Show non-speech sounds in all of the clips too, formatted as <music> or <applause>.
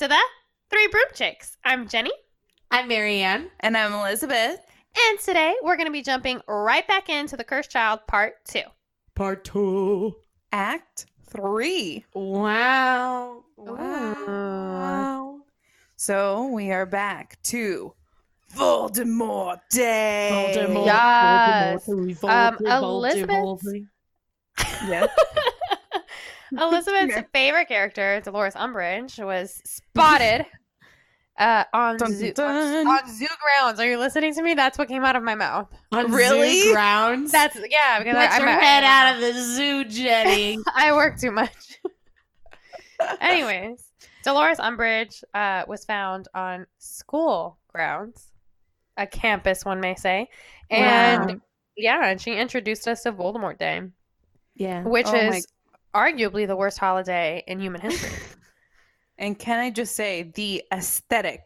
Hi, and welcome to the Three Broom Chicks. I'm Jenny, I'm Marianne. And I'm Elizabeth. and today we're going to be jumping right back into The Cursed Child Part 2. Part two. Act three. Wow. Wow. So we are back to Voldemort Day. Voldemort. Yes. Voldemort, Um, Elizabeth- Voldemort. <laughs> Yes. Elizabeth's favorite character, Dolores Umbridge, was spotted uh, on, Dun, zoo, dun. on zoo grounds. Are you listening to me? That's what came out of my mouth. On Really? zoo <laughs> grounds. That's yeah, because Get I, your head out of the zoo, Jenny. <laughs> I work too much. <laughs> Anyways, Dolores Umbridge uh, was found on school grounds, a campus, one may say, and Wow. yeah, and she introduced us to Voldemort Day, yeah. which Oh is arguably the worst holiday in <laughs> human history. and can I just say the aesthetic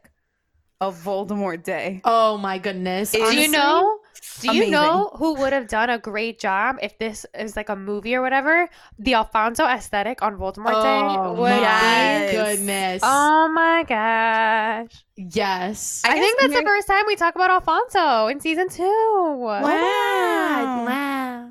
of Voldemort Day? Oh my goodness. Do do you know? Do you amazing. know who would have done a great job if this is like a movie or whatever? The Alfonso aesthetic on Voldemort Oh Day would my Yes. be. goodness. Oh my gosh! yes. I, I think guess that's the first time we talk about Alfonso in season two. Wow. Wow. Wow.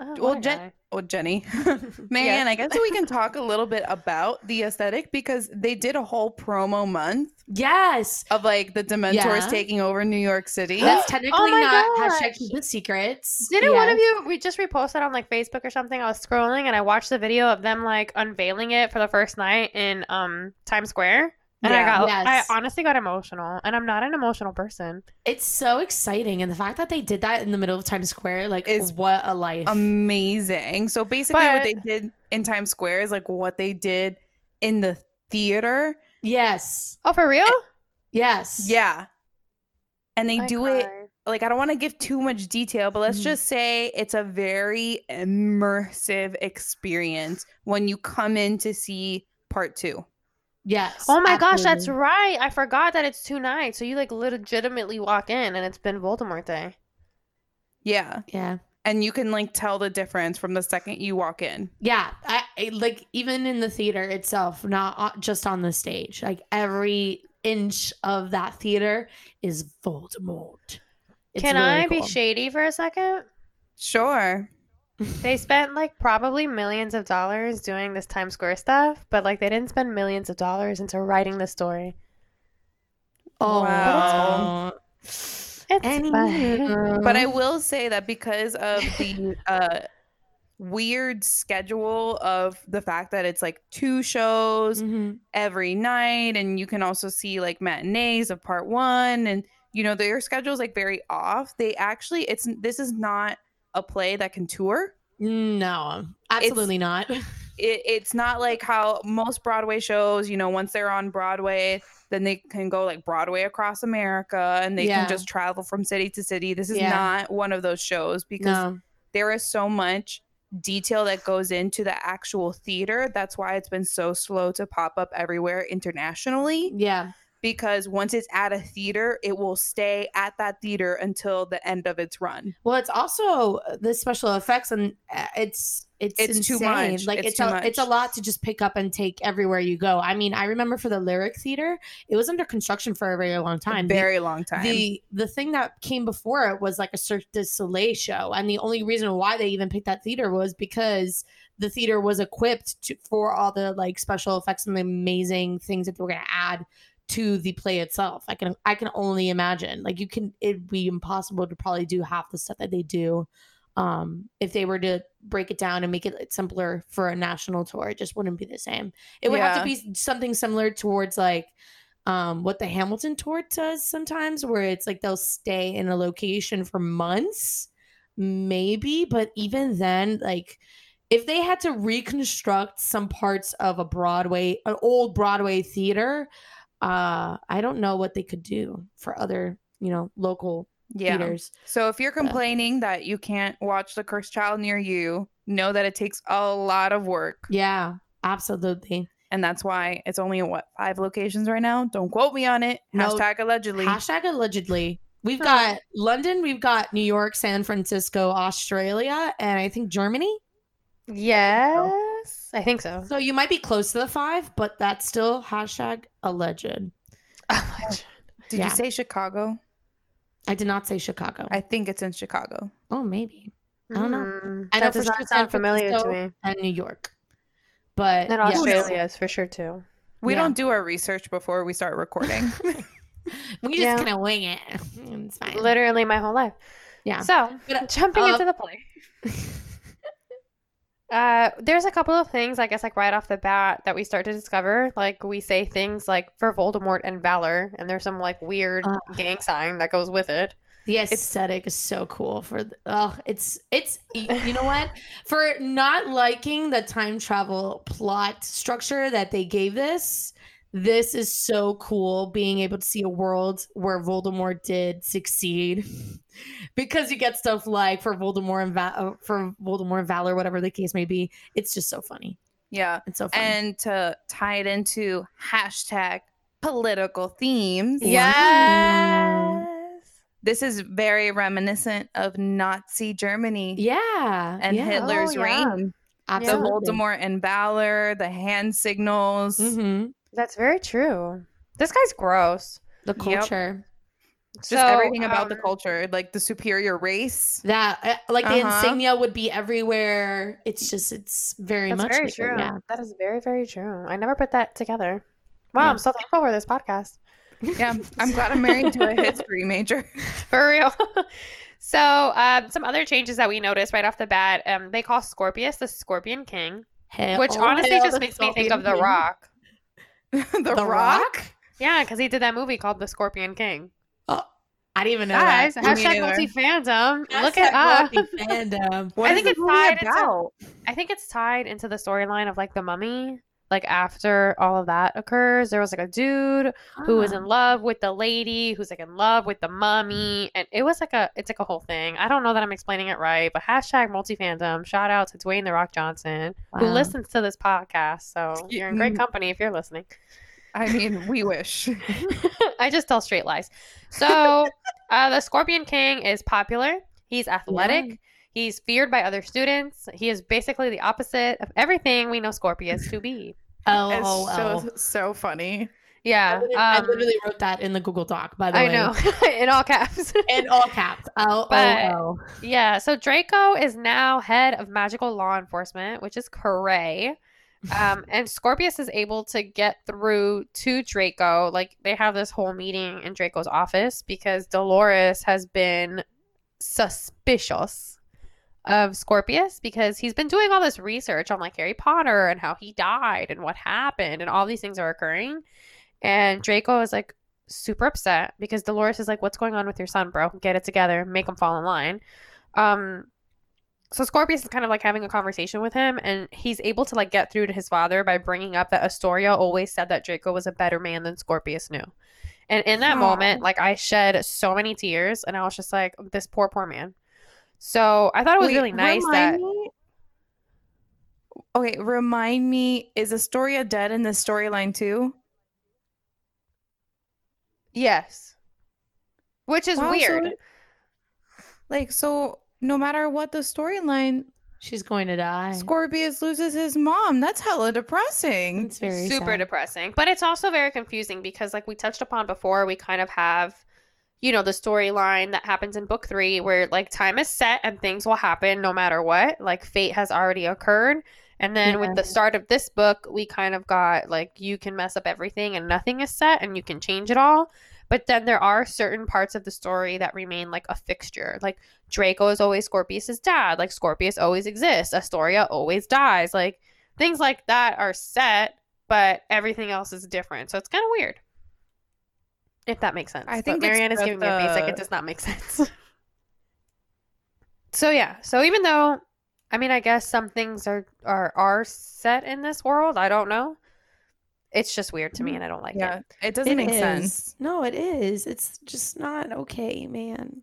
Oh, Well, Jen- guy. Oh, Jenny. <laughs> <laughs> Man, I guess we can talk a little bit about the aesthetic because they did a whole promo month Yes. of like the Dementors Yeah. taking over New York City. <gasps> That's technically my not gosh. hashtag keep it secrets. Didn't one of you we just reposted on like Facebook or something? I was scrolling and I watched the video of them like unveiling it for the first night in um Times Square. And I got Yes. I honestly got emotional. And I'm not an emotional person. It's so exciting, and the fact that they did that in the middle of Times Square, like, Is what a life! amazing. So basically, what they did in Times Square is like what they did in the theater. yes, Oh, for real? yes, Yeah. And they I do it like I don't want to give too much detail, but let's Mhm. just say it's a very immersive experience when you come in to see part two. Yes. Oh my gosh, that's right. I forgot that it's two nights. So you like legitimately walk in and it's been Voldemort Day. Yeah. Yeah, And you can like tell the difference from the second you walk in. yeah. I, I like even in the theater itself, not uh, just on the stage. Like every inch of that theater is Voldemort. It's Can really I be shady for a second? Sure. They spent like probably millions of dollars doing this Times Square stuff, but like they didn't spend millions of dollars into writing the story. Oh, Wow. It's Anywho. fine. But I will say that because of the uh weird schedule of the fact that it's like two shows Mhm. every night and you can also see like matinees of part 1 and you know their schedule's like very off. They actually it's this is not a play that can tour. No, absolutely not. <laughs> it, it's not like how most Broadway shows, you know, once they're on Broadway, then they can go like Broadway across America and they Yeah. can just travel from city to city. This is Yeah. not one of those shows because No. there is so much detail that goes into the actual theater. That's why it's been so slow to pop up everywhere internationally Yeah. Because once it's at a theater, it will stay at that theater until the end of its run. Well, it's also uh, the special effects, and uh, it's it's It's too much. Like It's it's, a it's a lot to just pick up and take everywhere you go. I mean, I remember for the Lyric Theater, it was under construction for a very long time. A The- very long time. The the thing that came before it was like a Cirque du Soleil show, and the only reason why they even picked that theater was because the theater was equipped to, for all the like special effects and the amazing things that they were going to add to the play itself. I can I can only imagine. Like you can, it'd be impossible to probably do half the stuff that they do. Um, if they were to break it down and make it simpler for a national tour, it just wouldn't be the same. It would have to be something similar towards like um what the Hamilton tour does sometimes where it's like they'll stay in a location for months maybe but even then like if they had to reconstruct some parts of a Broadway an old Broadway theater uh I don't know what they could do for other you know local yeah. theaters So if you're complaining that you can't watch The Cursed Child near you, know that it takes a lot of work. yeah absolutely And that's why it's only in what, five locations right now? Don't quote me on it. No. Hashtag allegedly. Hashtag allegedly. We've got London, we've got New York, San Francisco, Australia, and I think Germany. Yes. Yes, I think so. So you might be close to the five, but that's still hashtag alleged. Did Yeah. you say Chicago? I did not say Chicago. I think it's in Chicago. oh, maybe. I don't know. Mm, I know that for does sure not sound San familiar to me. And New York. But And yeah. Australia is for sure too. We Yeah. don't do our research before we start recording. <laughs> we just Yeah. kind of wing it. <laughs> It's fine. Literally my whole life. Yeah. So But, jumping uh, into the play. Uh, there's a couple of things, I guess, like right off the bat that we start to discover. Like we say things like for Voldemort and Valor, and there's some like weird Uh. gang sign that goes with it. The aesthetic is so cool for the, oh it's it's <laughs> you know what for not liking the time travel plot structure that they gave this this is so cool being able to see a world where Voldemort did succeed <laughs> because you get stuff like for Voldemort and Va- uh, for Voldemort and Valor whatever the case may be it's just so funny yeah. it's so funny And to tie it into hashtag political themes. Yes. This is very reminiscent of Nazi Germany yeah and yeah, Hitler's Oh, yeah. reign. The absolutely Voldemort and Valor, the hand signals. Mhm. That's very true. This guy's gross. the Yep. culture Just So, everything about the um, culture, like the superior race. That uh, like the Uh-huh. insignia would be everywhere. It's just it's very That's much very like it, true. Yeah. That is very, very true. I never put that together. Wow, Yeah. I'm so thankful for this podcast. Yeah, I'm glad I'm married to a history major. <laughs> For real. <laughs> so, um, some other changes that we noticed right off the bat, um, they call Scorpius the Scorpion King, Hell- which oh, honestly hell, just the makes me think of The King. Rock. <laughs> the, The Rock. Rock? Yeah, because he did that movie called The Scorpion King. Oh, I didn't even know Guys, that. Hashtag multi fandom. Look Hashtag it up. multi-fandom. <laughs> What I think it's tied into- I think it's tied into the storyline of like the mummy. Like after all of that occurs, there was like a dude who was in Ah. love with the lady who's like in love with the mummy and it was like a it's like a whole thing i don't know that i'm explaining it right but hashtag multi-fandom shout out to dwayne the rock johnson who listens to this podcast so you're in great company if you're listening I mean, we wish. <laughs> i just tell straight lies so <laughs> uh, the scorpion king is popular he's athletic he's feared by other students he is basically the opposite of everything we know scorpius to be Oh, It's so so funny. yeah I, literally, I um, literally wrote that in the Google Doc, by the I way. I know <laughs> in all caps In all caps. Oh, oh, oh. Yeah, so Draco is now head of magical law enforcement, which is cray. Um, and Scorpius is able to get through to Draco. Like they have this whole meeting in Draco's office because Dolores has been suspicious of Scorpius because he's been doing all this research on like Harry Potter and how he died and what happened and all these things are occurring. And Draco is like super upset because Dolores is like, "What's going on with your son, bro? Get it together, make him fall in line." Um, so Scorpius is kind of like having a conversation with him, and he's able to like get through to his father by bringing up that Astoria always said that Draco was a better man than Scorpius knew. And in that Aw. moment, like I shed so many tears, and I was just like, "This poor, poor man." So I thought it was Wait, really nice that me- Okay, remind me, is Astoria dead in this storyline too? yes, which is Wow, weird. it- like, so no matter what the storyline, She's going to die. Scorpius loses his mom. That's hella depressing. It's very super sad. depressing but it's also very confusing because like we touched upon before we kind of have you know the storyline that happens in book three where like time is set and things will happen no matter what like fate has already occurred and then with the start of this book we kind of got like you can mess up everything and nothing is set and you can change it all but then there are certain parts of the story that remain like a fixture like draco is always scorpius's dad like scorpius always exists astoria always dies like things like that are set but everything else is different. So it's kind of weird. If that makes sense. I think Marianne is the- giving me a face like it does not make <laughs> sense. so yeah. So even though I mean I guess some things are are are set in this world, I don't know. It's just weird to me mm-hmm. and I don't like Yeah, it. it doesn't It make is. sense. No, it is. It's just not okay, man.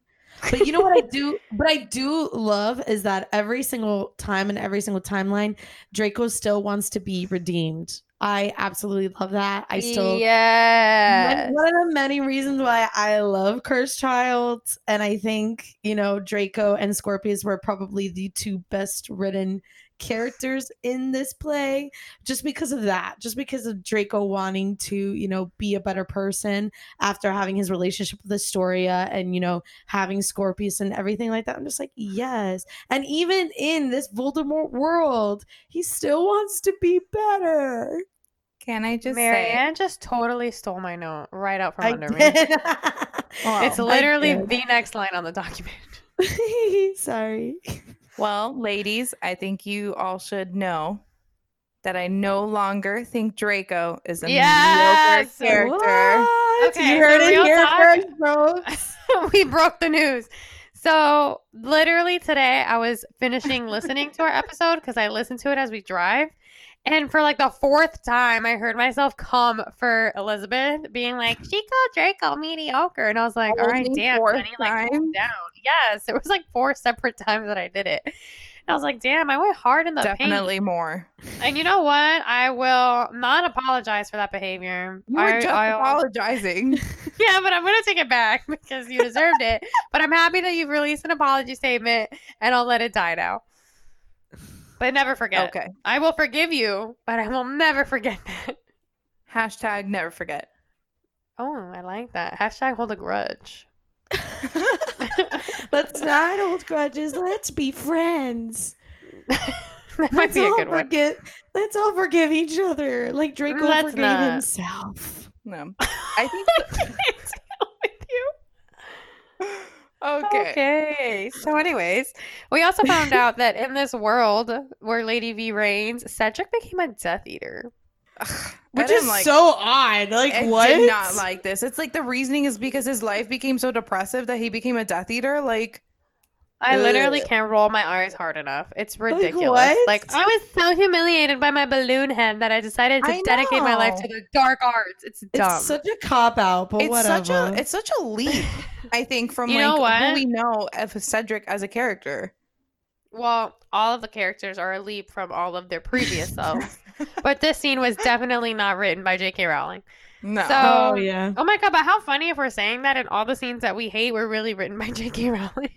But you know what I <laughs> do? But I do love is that every single time and every single timeline, Draco still wants to be redeemed. I absolutely love that. I still Yeah. one, one of the many reasons why I love Cursed Child, and I think you know Draco and Scorpius were probably the two best written characters in this play just because of that, just because of Draco wanting to, you know, be a better person after having his relationship with Astoria and, you know, having Scorpius and everything like that. I'm just like, yes. And even in this Voldemort world, he still wants to be better. Can I just Marianne say? just totally stole my note right out from I under me. did. <laughs> It's literally the next line on the document. <laughs> Sorry. Well, ladies, I think you all should know that I no longer think Draco is a Yes! mediocre character. What? Okay, you heard so it here first, bro. <laughs> we broke the news. So literally today, I was finishing listening to our episode because I listened to it as we drive. And for like the fourth time, I heard myself come for Elizabeth, being like, "She called Draco mediocre," and I was like, "All right, damn, like time? down." Yes, it was like four separate <laughs> times that I did it. And I was like, "Damn, I went hard in the paint." Definitely more. And you know what? I will not apologize for that behavior. You were I, just I'll- apologizing. <laughs> <laughs> yeah, but I'm gonna take it back because you deserved it. But I'm happy that you've released an apology statement, and I'll let it die now. But never forget. okay. I will forgive you, but I will never forget that. Hashtag never forget. Oh, I like that. Hashtag hold a grudge. <laughs> Let's not hold grudges. Let's be friends. <laughs> that might Let's be a all good one. forget. Let's all forgive each other, like Draco Let's forgave not. himself. no. <laughs> I think with you. Okay. Okay. So, anyways, we also found <laughs> out that in this world where Lady V reigns, Cedric became a Death Eater. Ugh, Which is like- so odd. Like I what? did not like this. It's like the reasoning is because his life became so depressive that he became a Death Eater. Like, I literally Ugh. can't roll my eyes hard enough. It's ridiculous. what? Like, I was so humiliated by my balloon head that I decided to I dedicate my life to the dark arts. It's dumb. It's such a cop out, but it's whatever. such a it's such a leap. <laughs> I think from You like know what? who we know of Cedric as a character. well, all of the characters are a leap from all of their previous <laughs> selves. But this scene was definitely not written by J.K. Rowling. No. So- oh yeah. Oh my god, but how funny if we're saying that and all the scenes that we hate were really written by J.K. Rowling.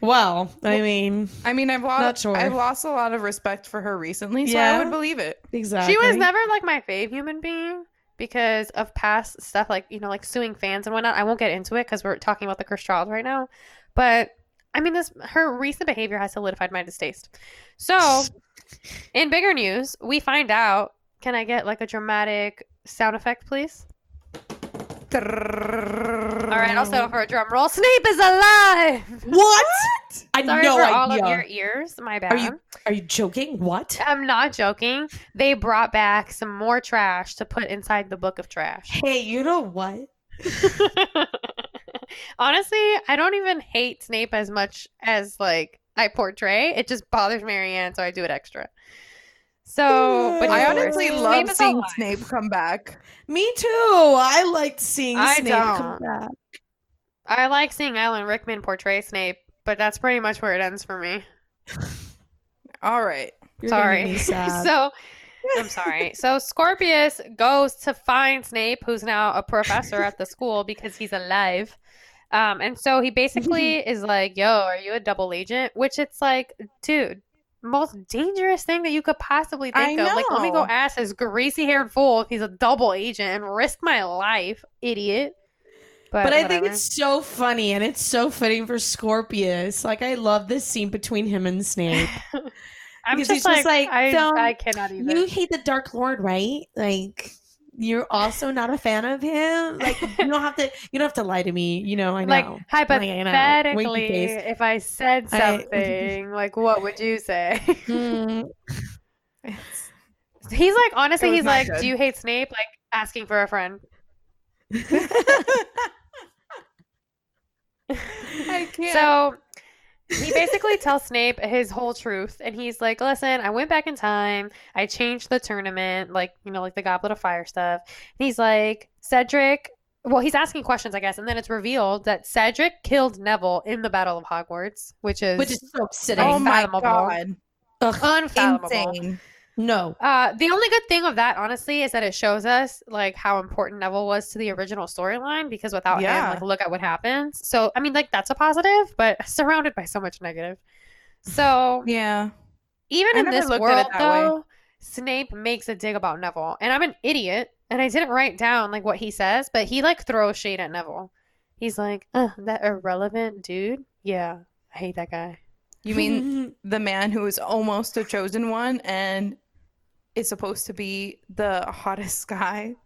Well, I mean, I mean, I've lost sure. I've lost a lot of respect for her recently, so Yeah? I would believe it. exactly. She was never like my fave human being because of past stuff like, you know, like suing fans and whatnot. I won't get into it because we're talking about the Cursed Child right now. But I mean, this her recent behavior has solidified my distaste. So, <laughs> in bigger news, we find out. Can I get like a dramatic sound effect, please? All right, I'll for a drum roll. Snape is alive. What? I Sorry no for idea. all of your ears. My bad. Are you are you joking? What? I'm not joking. They brought back some more trash to put inside the book of trash. Hey, you know what? Honestly, I don't even hate Snape as much as like I portray. It just bothers Marianne, so I do it extra. So, but I honestly Snape love is seeing alive. Snape come back. Me too. I liked seeing I Snape come don't. back. I like seeing Alan Rickman portray Snape, but that's pretty much where it ends for me. All right. You're sorry. <laughs> so I'm sorry. So Scorpius goes to find Snape, who's now a professor at the school because he's alive. Um, and so he basically <laughs> is like, "Yo, are you a double agent?" Which it's like, dude, most dangerous thing that you could possibly think of. Like, let me go ask this greasy-haired fool if he's a double agent and risk my life, idiot. But, But I think it's so funny and it's so fitting for Scorpius. Like I love this scene between him and Snape. <laughs> I'm because just, he's just like, like, I, I cannot even. you hate the Dark Lord, right? Like you're also not a fan of him. Like you don't have to you don't have to lie to me. You know, I know. like I know. hypothetically, Winky if I said I- something, like what would you say? Hmm. <laughs> he's like, honestly, he's like, good. do you hate Snape? Like asking for a friend. <laughs> <laughs> I can't. So he basically tells Snape his whole truth, and he's like, "Listen, I went back in time. I changed the tournament, like you know, like the Goblet of Fire stuff." And he's like, "Cedric." Well, he's asking questions, I guess, and then it's revealed that Cedric killed Neville in the Battle of Hogwarts, which is Which is so upsetting. oh my god. Ugh, unfathomable. Insane. No. Uh, the only good thing of that, honestly, is that it shows us like how important Neville was to the original storyline. Because without Yeah. him, like, look at what happens. So, I mean, like, that's a positive, but <laughs> surrounded by so much negative. So, Yeah. even I in this world that way. though, Snape makes a dig about Neville, and I'm an idiot, and I didn't write down like what he says, but he like throws shade at Neville. He's like, uh, that irrelevant dude. Yeah, I hate that guy. You mean <laughs> the man who is almost a chosen one and is supposed to be the hottest <laughs> guy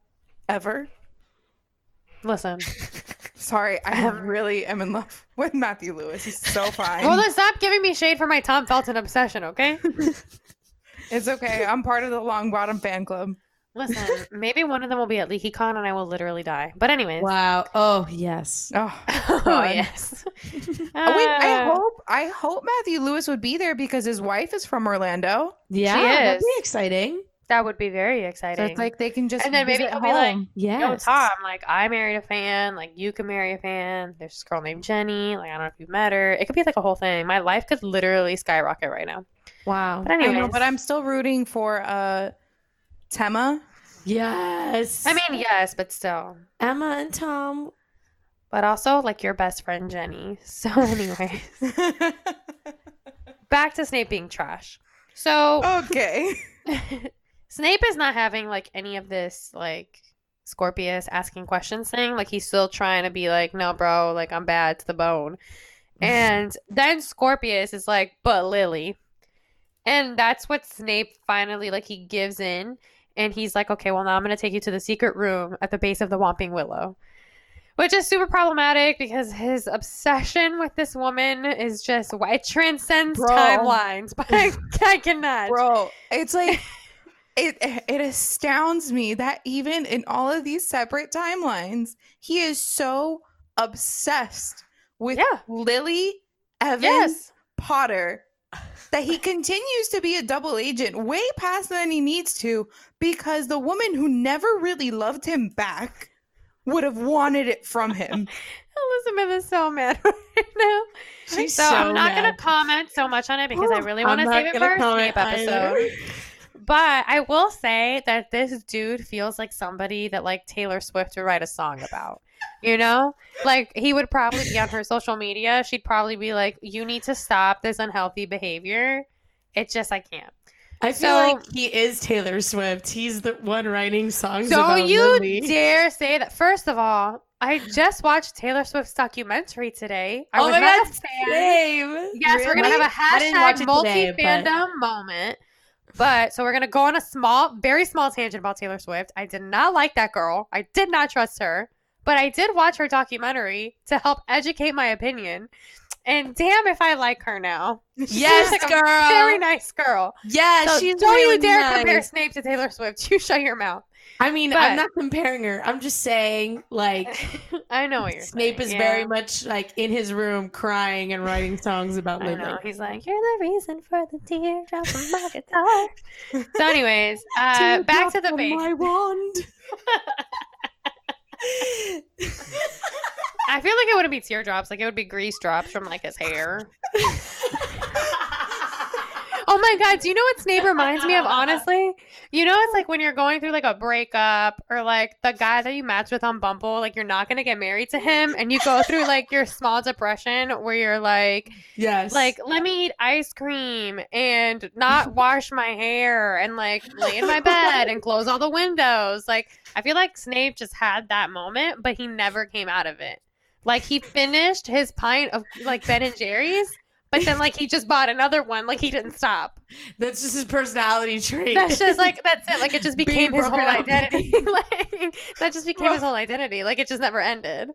ever? Listen, <laughs> Sorry, I really am in love with Matthew Lewis. He's so fine. well, then stop giving me shade for my Tom Felton obsession, okay? it's okay. I'm part of the Longbottom fan club. Listen, maybe one of them will be at LeakyCon and I will literally die. But anyways, wow. Oh yes. Oh, <laughs> oh yes. <laughs> Oh, wait, I Uh, hope I hope Matthew Lewis would be there because his wife is from Orlando. Yeah, that'd be exciting. that would be very So exciting. it's like they can just And then maybe visit he'll be like, home. Yes. Yo, Tom, like I married a fan, like you can marry a fan. There's this girl named Jenny, like I don't know if you've met her. It could be like a whole thing. My life could literally skyrocket right now. Wow. But anyway, but I'm still rooting for uh Tema. Yes. I mean, yes, but still. Emma and Tom. But also like your best friend Jenny. <laughs> So anyway, <laughs> back to Snape being trash. So okay. <laughs> Snape is not having like any of this like Scorpius asking questions thing. Like he's still trying to be like, no, bro, like I'm bad to the bone. And then Scorpius is like, but Lily. And that's what Snape finally like he gives in and he's like, okay, well now I'm gonna take you to the secret room at the base of the Whomping Willow. Which is super problematic because his obsession with this woman is just it transcends Bro. timelines. <laughs> But I, <laughs> I cannot. Bro, it's like <laughs> it it astounds me that even in all of these separate timelines, he is so obsessed with Yeah. Lily Evans Yes. Potter that he continues to be a double agent way past than he needs to because the woman who never really loved him back would have wanted it from him. <laughs> Elizabeth is so mad <laughs> right now. She's so, so, I'm not gonna comment so much on it because I really want to save it for gonna our comment Snape episode. But I will say that this dude feels like somebody that like Taylor Swift would write a song about. You know? Like he would probably be on her social media. She'd probably be like, You need to stop this unhealthy behavior. It's just I can't. I feel So- like he is Taylor Swift. He's the one writing songs Don't you Lily. dare say that. First of all, I just watched Taylor Swift's documentary today. I oh was my not god, a fan. same. Yes, we're gonna have a hashtag multi today, but- fandom moment. But so we're gonna go on a small, very small tangent about Taylor Swift. I did not like that girl. I did not trust her. But I did watch her documentary to help educate my opinion. And damn if I like her now. <laughs> Yes, She's like a girl. very nice girl. Yeah, So she's don't really you dare nice. compare Snape to Taylor Swift. <laughs> You shut your mouth. I mean, but- I'm not comparing her. I'm just saying, like, <laughs> I know what you're Snape saying. is yeah. very much like in his room crying and writing songs about I Lily. know. He's like, You're the reason for the teardrop from my guitar. so, anyways, uh, back to the base. My wand. I feel like it wouldn't be teardrops. Like it would be grease drops from like his hair. Oh my god, do you know what Snape reminds me of, honestly? You know, it's like when you're going through like a breakup or like the guy that you matched with on Bumble, like you're not gonna get married to him, and you go through like your small depression where you're like, yes. like, let me eat ice cream and not wash my hair and like lay in my bed and close all the windows. Like, I feel like Snape just had that moment, but he never came out of it. Like, he finished his pint of like Ben and Jerry's, but then like he just bought another one. Like, he didn't stop. that's just his personality trait. That's just like, that's it. Like, it just <laughs> became his whole up. identity. <laughs> <laughs> like, that just became his whole identity. Like, it just never ended.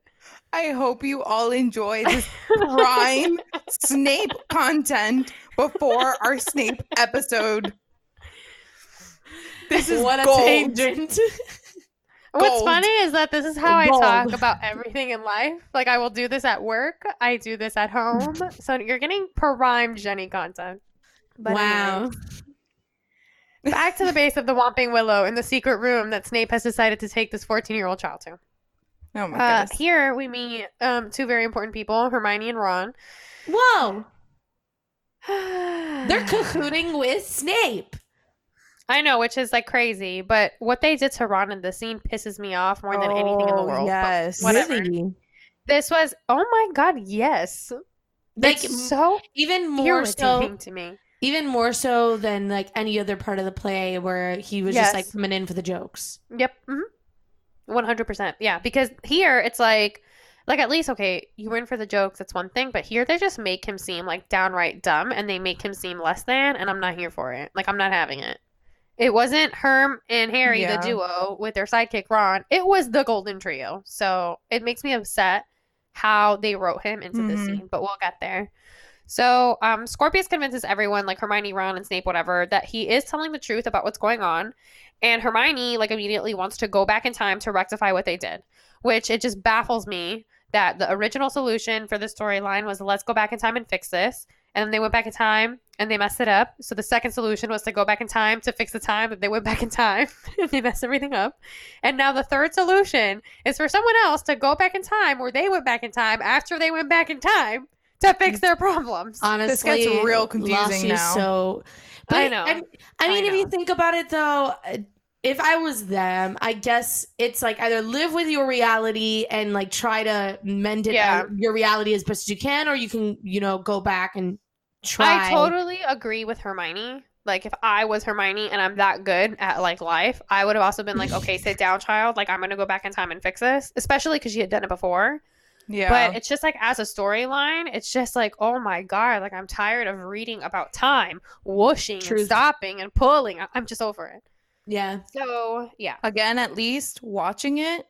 I hope you all enjoy this prime Snape content before our Snape episode. This is what a gold. tangent. What's Gold. funny is that this is how I talk about everything in life. Like I will do this at work. I do this at home. <laughs> So you're getting prime Jenny content. But wow. anyways, back to the base of the Whomping Willow in the secret room that Snape has decided to take this 14 year old child to. Oh my Uh, goodness. here we meet um, two very important people, Hermione and Ron. Whoa. They're <sighs> They're cahooting with Snape. I know, which is like crazy, but what they did to Ron in the scene pisses me off more than anything in the Oh, world. Yes. whatever. Really? This was, oh my god, yes. Like it's so even more so to me. Even more so than like any other part of the play where he was just like coming in for the jokes. Yep. hmm 100%. Yeah. Because here it's like, like at least, okay, you were in for the jokes. That's one thing. But here they just make him seem like downright dumb and they make him seem less than. And I'm not here for it. Like, I'm not having it. It wasn't Herm and Harry, Yeah. the duo, with their sidekick Ron. It was the Golden Trio. So it makes me upset how they wrote him into this Mhm. scene, but we'll get there. So um, Scorpius convinces everyone, like Hermione, Ron, and Snape, whatever, that he is telling the truth about what's going on. And Hermione, like, immediately wants to go back in time to rectify what they did, which it just baffles me that the original solution for the storyline was let's go back in time and fix this. And then they went back in time and they messed it up. So the second solution was to go back in time to fix the time that they went back in time <laughs> and they messed everything up. And now the third solution is for someone else to go back in time where they went back in time after they went back in time to fix their problems. <laughs> Honestly, this gets real confusing now. So, I know. I, I I mean, if you think about it, though, uh, if I was them, I guess it's like either live with your reality and like try to mend it, Yeah. your reality as best as you can, or you can, you know, go back and try. I totally agree with Hermione. Like if I was Hermione and I'm that good at like life, I would have also been like, okay, sit down, child. Like I'm gonna go back in time and fix this, especially because she had done it before. Yeah. But it's just like as a storyline, it's just like, oh my god, like I'm tired of reading about time whooshing Truth. and stopping and pulling. I'm just over it. Yeah. So yeah, Again, at least watching it,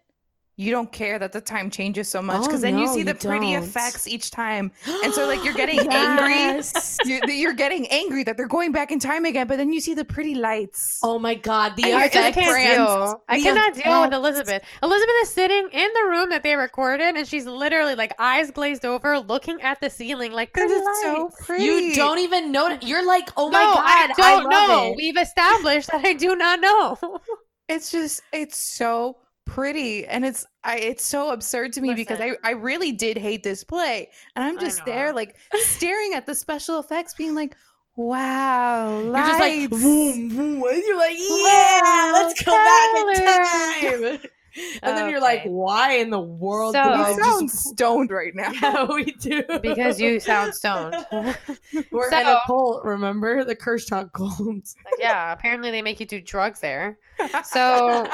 you don't care that the time changes so much because Oh, then you no, see you the pretty don't. effects each time. And so, like, you're <gasps> getting angry. Yes. You're, you're getting angry that they're going back in time again, but then you see the pretty lights. Oh my god, the I I just just effects. can't deal. I the cannot deal with. Elizabeth. Elizabeth is sitting in the room that they recorded, and she's literally like eyes glazed over, looking at the ceiling, like Because pretty it's so pretty. You don't even know. You're like, oh my god, I don't love know. it. We've established that I do not know. <laughs> It's just, it's so pretty. And it's, I, it's so absurd to me because I, I really did hate this play. And I'm just there, like, staring at the special effects, being like, wow, You're just like, lights. boom, boom, and you're like, yeah, let's go back in time. <laughs> <laughs> And then you're like, why in the world So- do You I sound just <laughs> stoned right now. Yeah, we do. because you sound stoned. <laughs> We're in So- a cult, remember? The Curse Talk cult. yeah, apparently they make you do drugs there. So,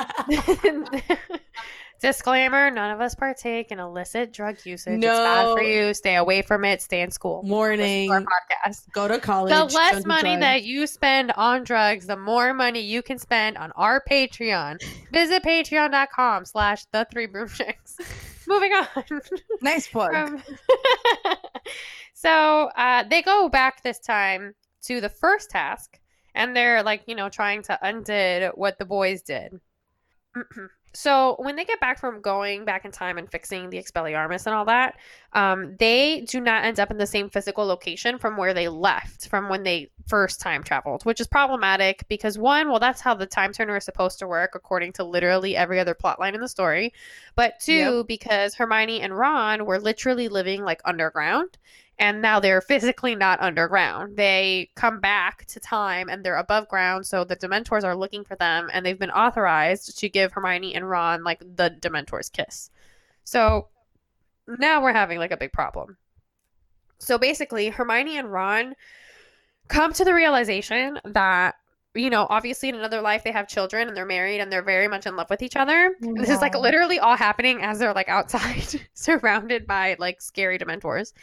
disclaimer: none of us partake in illicit drug usage. It's bad for No. you. Stay away from it. Stay in school. Warning. our podcast. Go to college. The less money that you spend on drugs, the more money you can spend on our Patreon. Visit patreon.com slash the three broomchicks. <laughs> Moving on. Nice plug. From- <laughs> so uh, they go back this time to the first task, and they're like, you know, trying to undid what the boys did. <clears throat> so when they get back from going back in time and fixing the Expelliarmus and all that, um, they do not end up in the same physical location from where they left from when they first time traveled, which is problematic because one, well, that's how the time turner is supposed to work according to literally every other plot line in the story. But two, because Hermione and Ron were literally living like underground. And now they're physically not underground. They come back to time and they're above ground. So the Dementors are looking for them and they've been authorized to give Hermione and Ron like the Dementor's kiss. So now we're having like a big problem. So basically, Hermione and Ron come to the realization that you know, obviously in another life they have children and they're married and they're very much in love with each other. And This is like literally all happening as they're like outside, <laughs> surrounded by like scary dementors.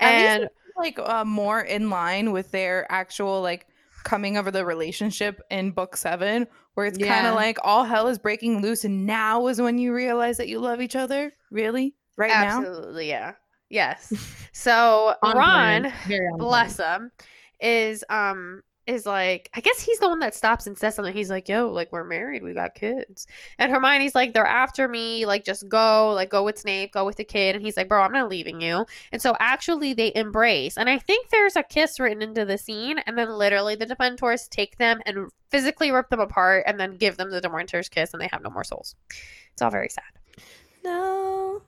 At least And like uh, more in line with their actual like coming over the relationship in book seven, where it's kind of like all hell is breaking loose, and now is when you realize that you love each other. Really, right now? absolutely, yeah. Yes. <laughs> So Ron, brand. Very on bless brand. him, is um is like I guess he's the one that stops and says something. He's like, "Yo, like we're married, we got kids." And Hermione's like, "They're after me. Like just go, like go with Snape, go with the kid." And he's like, "Bro, I'm not leaving you." And so actually they embrace. And I think there's a kiss written into the scene and then literally the Dementors take them and physically rip them apart and then give them the Dementors kiss and they have no more souls. It's all very sad. No.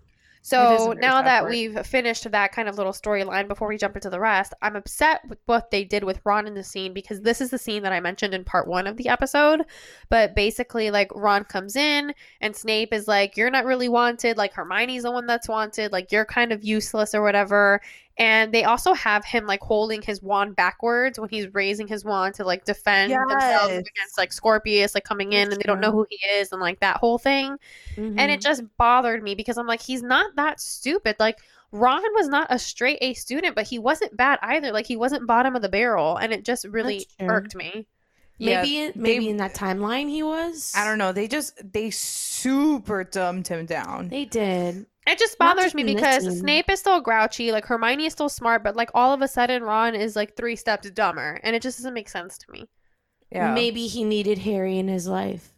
It is a So now that part. we've finished that kind of little storyline before we jump into the rest, I'm upset with what they did with Ron in the scene because this is the scene that I mentioned in part one of the episode. But basically, like, Ron comes in and Snape is like, You're not really wanted. Like, Hermione's the one that's wanted. Like, you're kind of useless or whatever. And they also have him like holding his wand backwards when he's raising his wand to like defend themselves against like Scorpius like coming in That's and they don't know who he is and like that whole thing. And Mm-hmm. it just bothered me because I'm like, he's not that stupid. Like Ron was not a straight A student, but he wasn't bad either. Like he wasn't bottom of the barrel, and it just really irked me. Yeah, maybe in- maybe they- in that timeline he was. I don't know. They just they super dumbed him down. They did. It just bothers just me because scene. Snape is still grouchy, like Hermione is still smart, but like all of a sudden Ron is like three steps dumber, and it just doesn't make sense to me. yeah. Maybe he needed Harry in his life.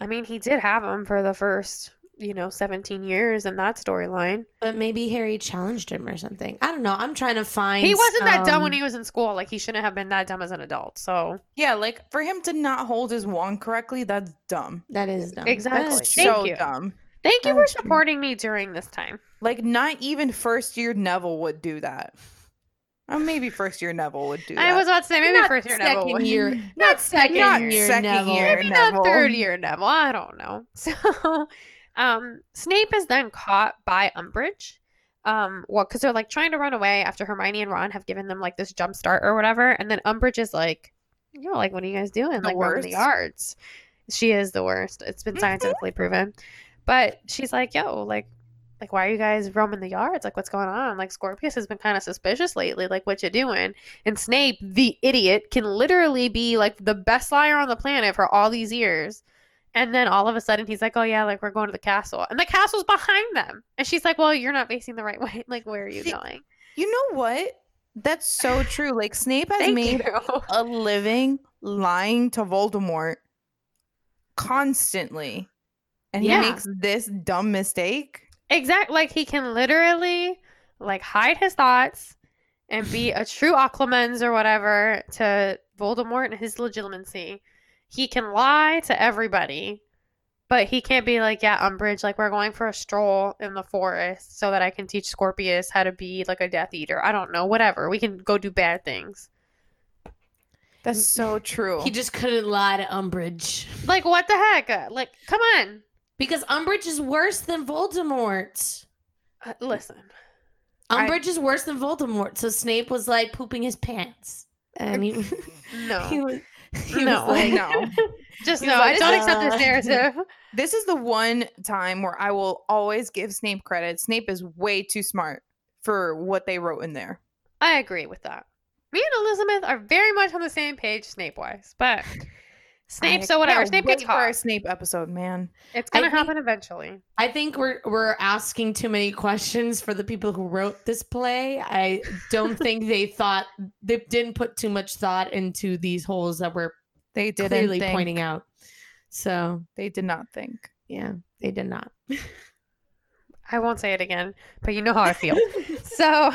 I mean, he did have him for the first, you know, 17 years in that storyline. But maybe Harry challenged him or something. I don't know. I'm trying to find. He wasn't that dumb when um, he was in school. Like he shouldn't have been that dumb as an adult. So Yeah, like for him to not hold his wand correctly, that's dumb. That is dumb. Exactly. That's Thank so you. dumb. Thank you for supporting me during this time. Like not even first year Neville would do that. Or maybe first year Neville would do that. I was about to say maybe Not first year Neville. would. year. <laughs> Not second not year. second Neville. year. maybe not third year Neville. I don't know. <laughs> So, um, Snape is then caught by Umbridge. Um, well, because they're like trying to run away after Hermione and Ron have given them like this jump start or whatever, and then Umbridge is like, "Yo, like, what are you guys doing? The like, worst. the yards." She is the worst. It's been scientifically proven. But she's like, "Yo, like." Like, why are you guys roaming the yards? Like, what's going on? Like, Scorpius has been kind of suspicious lately. Like, what you doing? And Snape, the idiot, can literally be like the best liar on the planet for all these years. And then all of a sudden he's like, Oh yeah, like we're going to the castle. And the castle's behind them. And she's like, Well, you're not facing the right <laughs> way. Like, where are you See, going? You know what? That's so true. Like Snape has made you. a living lying to Voldemort constantly. And Yeah. he makes this dumb mistake. Exactly. Like he can literally like hide his thoughts and be a true Occlumens or whatever to Voldemort and his legitimacy. He can lie to everybody, but he can't be like, yeah, Umbridge, like we're going for a stroll in the forest so that I can teach Scorpius how to be like a Death Eater. I don't know, whatever. We can go do bad things. That's so true. He just couldn't lie to Umbridge Like what the heck? Uh, Like, come on. Because Umbridge is worse than Voldemort. Uh, listen. I- Umbridge is worse than Voldemort. So Snape was like pooping his pants, and he, <laughs> No. he was he No. was like, no. Just no, like, I don't accept uh, this narrative. This is the one time where I will always give Snape credit. Snape is way too smart for what they wrote in there. I agree with that. Me and Elizabeth are very much on the same page, Snape wise. But Snape, I so whatever. can't Snape wait gets for our. Snape episode, man. It's gonna think- happen eventually. I think we're we're asking too many questions for the people who wrote this play. I don't think <laughs> they thought they didn't put too much thought into these holes that we're They didn't clearly think. pointing out. So They did not think. yeah, they did not. I won't say it again, but you know how I feel. <laughs> so,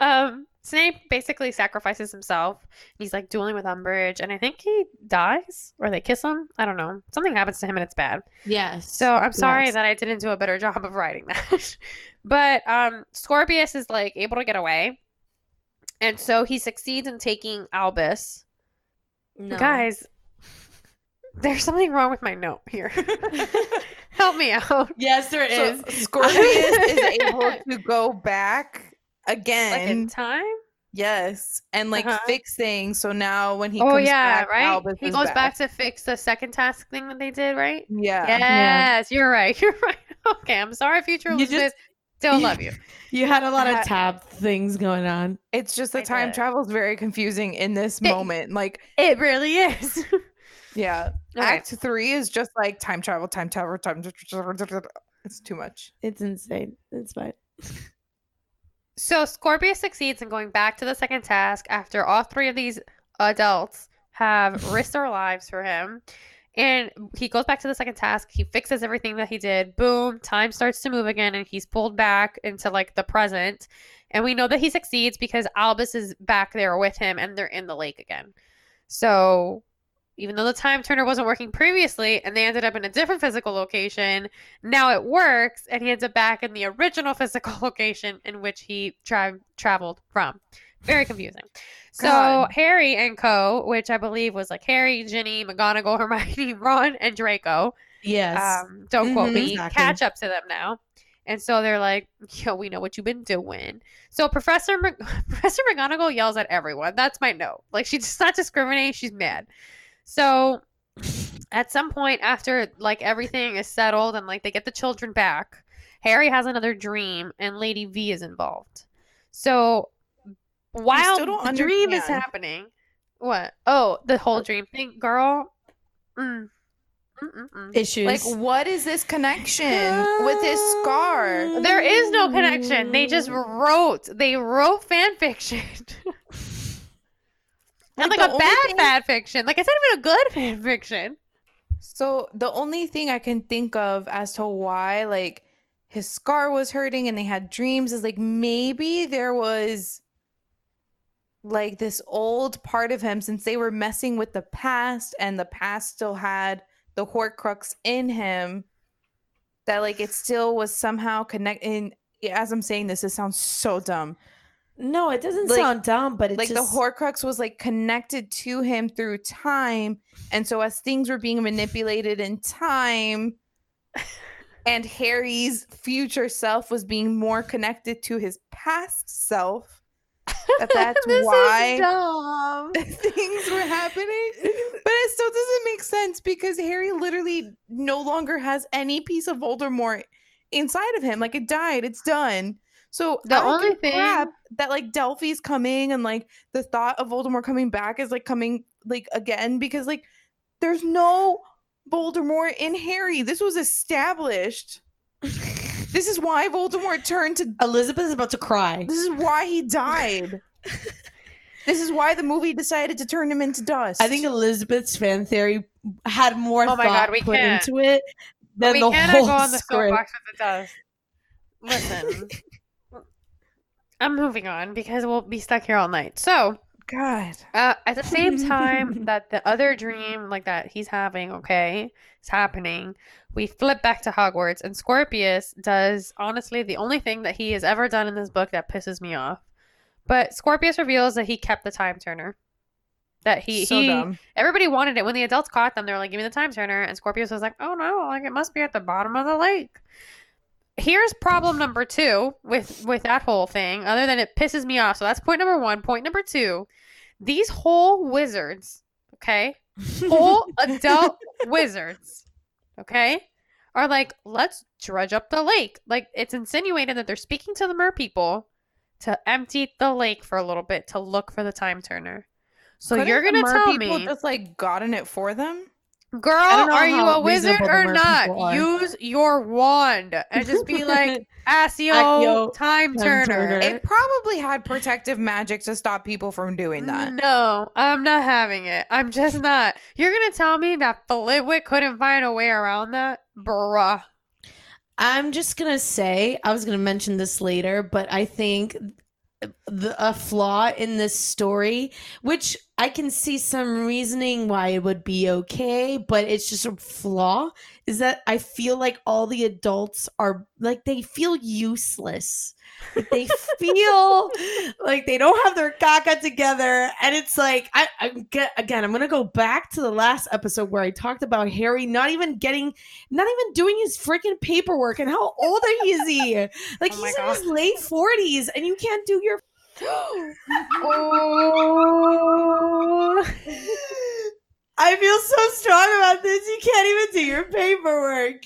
um, Snape basically sacrifices himself. He's like dueling with Umbridge, and I think he dies or they kiss him. I don't know. Something happens to him, and it's bad. yes. So I'm sorry Yes. that I didn't do a better <laughs> job of writing that. <laughs> but um Scorpius is like able to get away. And so he succeeds in taking Albus. no. Guys, <laughs> there's something wrong with my note here. Help me out. Yes, there is. So Scorpius is able to go back again. in time? yes. And like Uh-huh. fix things. So now when he oh comes yeah, back, right? Albus he goes back. to fix the second task thing that they did, right? Yeah. Yes, you're right. <laughs> You're right. Okay, I'm sorry, future You just- Elizabeth. Still love you. <laughs> You had a lot Yeah. of tab things going on. It's just the I time travel is very confusing in this It- moment. Like, It really is. <laughs> yeah. Okay. Act three is just like time travel, time travel, time travel. It's too much. It's insane. It's fine. So Scorpius succeeds in going back to the second task after all three of these adults have <laughs> risked their lives for him. And he goes back to the second task. He fixes everything that he did. Boom, time starts to move again, and he's pulled back into like the present. And we know that he succeeds because Albus is back there with him and they're in the lake again. So even though the time turner wasn't working previously and they ended up in a different physical location, now it works and he ends up back in the original <laughs> physical location in which he tra- traveled from. Very confusing. So Harry and Co, which I believe was like Harry, Ginny, McGonagall, <laughs> Hermione, Ron, and Draco. Yes. Um, don't quote Mhm. me. Exactly. Catch up to them now. And so they're like, "Yo, we know what you've been doing." So Professor Mc- <laughs> Professor McGonagall yells at everyone. That's my note. Like she's not discriminating. She's mad. So at some point after like everything is settled and like they get the children back, Harry has another dream and Lady V is involved. So while the dream is happening, what? Oh, the whole dream thing, girl. Mm. Mm-mm-mm. Issues. Like, what is this connection with his scar? <gasps> There is no connection. They just wrote. They wrote fan fiction. <laughs> and like the a bad thing- fan fiction. Like it's not even a good <laughs> fan fiction. So the only thing I can think of as to why like his scar was hurting and they had dreams is like maybe there was like this old part of him since they were messing with the past and the past still had the horcrux in him that like it still was somehow connected as I'm saying this it sounds so dumb no, it doesn't Like- sound dumb, but it's like just, the horcrux was like connected to him through time and so as things were being manipulated in time <laughs> and harry's future self was being more connected to his past self that that's <laughs> why dumb. <laughs> things were happening. But it still doesn't make sense because harry literally no longer has any piece of voldemort inside of him. Like it died. It's done so The I only thing- crap that like Delphi's coming and like the thought of Voldemort coming back is like coming like again because like there's no Voldemort in Harry. This was established. this is why Voldemort turned to <laughs> Elizabeth is about to cry. this is why he died. <laughs> this is why the movie decided to turn him into dust. I think Elizabeth's fan theory had more Oh my thought God, we put can't. into it than we the cannot whole go on the script. soapbox with the dust. Listen, <laughs> I'm moving on because we'll be stuck here all night. So, God. uh, at the same <laughs> time that the other dream, like that he's having, okay, is happening, we flip back to Hogwarts, and Scorpius does honestly the only thing that he has ever done in this book that pisses me off. But Scorpius reveals that he kept the time turner. That he so he dumb. everybody wanted it when the adults caught them. They were like, "Give me the time turner," and Scorpius was like, "Oh no, like it must be at the bottom of the lake." Here's problem number two with with that whole thing. Other than it pisses me off, so that's point number one. Point number two: these whole wizards, okay, <laughs> whole adult wizards, okay, are like, let's dredge up the lake. Like it's insinuated that they're speaking to the mer people to empty the lake for a little bit to look for the time turner. So Couldn't you're gonna tell people me, just like gotten it for them? Girl, are you a wizard or not? Use your wand and just be like, <laughs> Accio, Accio, time, time turner. turner. It probably had protective magic to stop people from doing that. No, I'm not having it. I'm just not. You're gonna tell me that Flitwick couldn't find a way around that, bruh. I'm just gonna say I was gonna mention this later, but I think the, a flaw in this story, which I can see some reasoning why it would be okay, but it's just a flaw, is that I feel like all the adults are like they feel useless. Like, they feel <laughs> like they don't have their caca together, and it's like I, I get again. I'm gonna go back to the last episode where I talked about Harry not even getting not even doing his freaking paperwork and how old is <laughs> he? Like Oh he's in God. his late 40s and you can't do your <laughs> oh. I feel so strong about this. You can't even do your paperwork.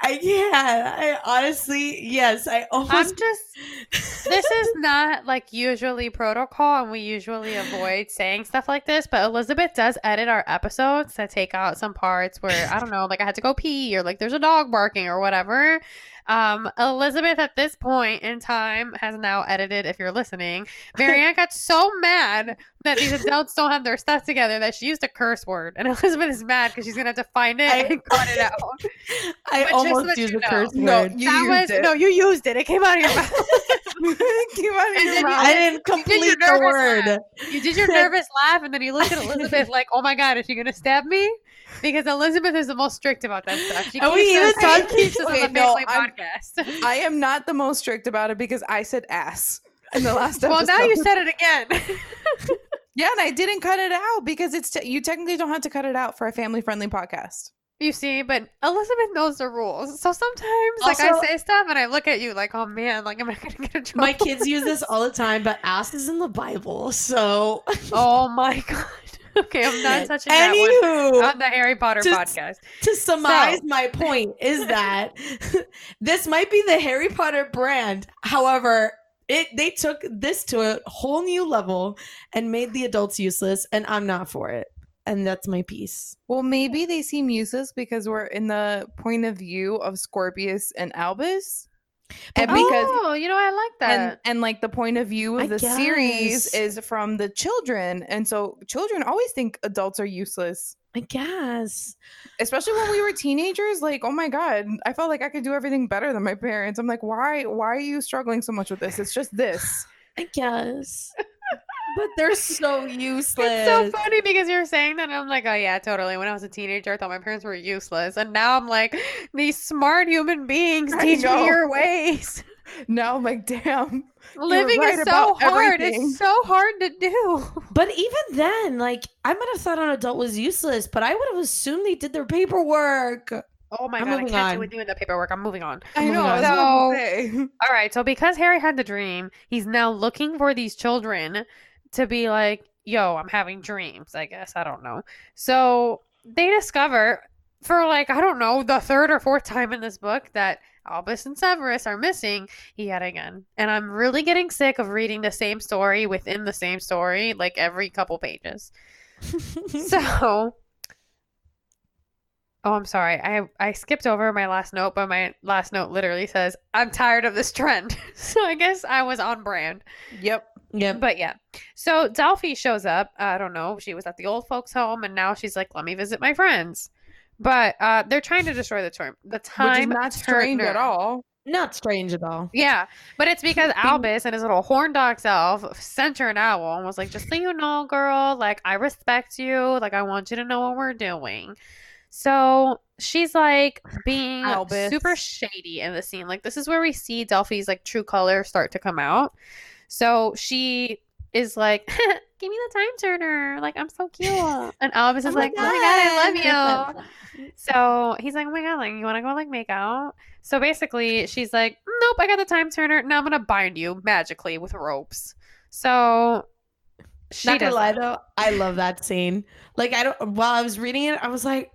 I can't. I honestly, yes, I I'm almost just. This is not like usually protocol, and we usually avoid saying stuff like this. But Elizabeth does edit our episodes to take out some parts where I don't know, like I had to go pee, or like there's a dog barking, or whatever. Um, Elizabeth at this point in time has now edited. If you're listening, Marianne got so mad that these <laughs> adults don't have their stuff together that she used a curse word, and <laughs> Elizabeth is mad because she's gonna have to find it I- and cut it out. <laughs> I But just almost let used a know. curse No, word. you that used was it. no, you used it. It came out of your mouth. Came out of And your then you- mouth. I didn't complete the word. laugh. You did your nervous laugh, and then you looked at Elizabeth like, "Oh my god, is she gonna stab me?" Because Elizabeth is the most strict about that stuff. She <laughs> And keeps we even us, she talked- keeps us Okay, on the no, family I'm- podcast. I am not the most strict about it because I said ass in the last well, <laughs> episode. Well, now you said it again. <laughs> yeah, and I didn't cut it out because it's te- you technically don't have to cut it out for a family friendly podcast. You see, but Elizabeth knows the rules. So sometimes, like, I say stuff and I look at you like, oh man, like, am I going to get in trouble? My kids use this all the time, but ass is in the Bible. So, oh my God. <laughs> Okay, I'm not touching that one on the Harry Potter Just- podcast. to surmise So- my point is that <laughs> this might be the Harry Potter brand. However, it they took this to a whole new level and made the adults useless, and I'm not for it. And that's my piece. Well, maybe they seem useless because we're in the point of view of Scorpius and Albus. And because oh, you know, I like that. and and like the point of view of I the series is from the children. And so children always think adults are useless. I guess. Especially when we were teenagers, like, oh my God, I felt like I could do everything better than my parents. I'm like, why why are you struggling so much with this? It's just this. <sighs> I guess. But they're so useless. <laughs> It's so funny because you're saying that, and I'm like, oh yeah, totally. When I was a teenager, I thought my parents were useless, and now I'm like, these smart human beings I teach know. me your ways. <laughs> Now I'm like, damn. Living right is so hard. everything. It's so hard to do. <laughs> But even then, like I might have thought an adult was useless, but I would have assumed they did their paperwork. Oh my I'm god, I moving can't on. do with doing the paperwork. I'm moving on. I know. God. I was about to So- All right, so because Harry had the dream, he's now looking for these children to be like, yo, I'm having dreams, I guess. I don't know. So they discover for like, I don't know, the third or fourth time in this book that Albus and Severus are missing yet again. And I'm really getting sick of reading the same story within the same story, like every couple pages. <laughs> So Oh, I'm sorry. I I skipped over my last note, but my last note literally says, "I'm tired of this trend." <laughs> so I guess I was on brand. Yep. Yeah. But yeah. So Delphi shows up. I don't know. She was at the old folks' home and now she's like, "Let me visit my friends." But uh they're trying to destroy the term the time Which is not strange at all. Not strange at all. Yeah, but it's because Albus and his little horn dog self sent her an owl and was like, just so you know, girl, like, I respect you. Like, I want you to know what we're doing. So she's like being Albus. super shady in the scene. Like, this is where we see Delphi's like true color start to come out. So she is like, <laughs> give me the time turner. Like, I'm so cute. <laughs> And Albus is like, oh my God, I love you. <laughs> So he's like, "Oh my god, like you want to go like make out?" So basically, she's like, "Nope, I got the time turner. Now I'm gonna bind you magically with ropes." So she Not gonna lie though, I love that scene. Like I don't. While I was reading it, I was like,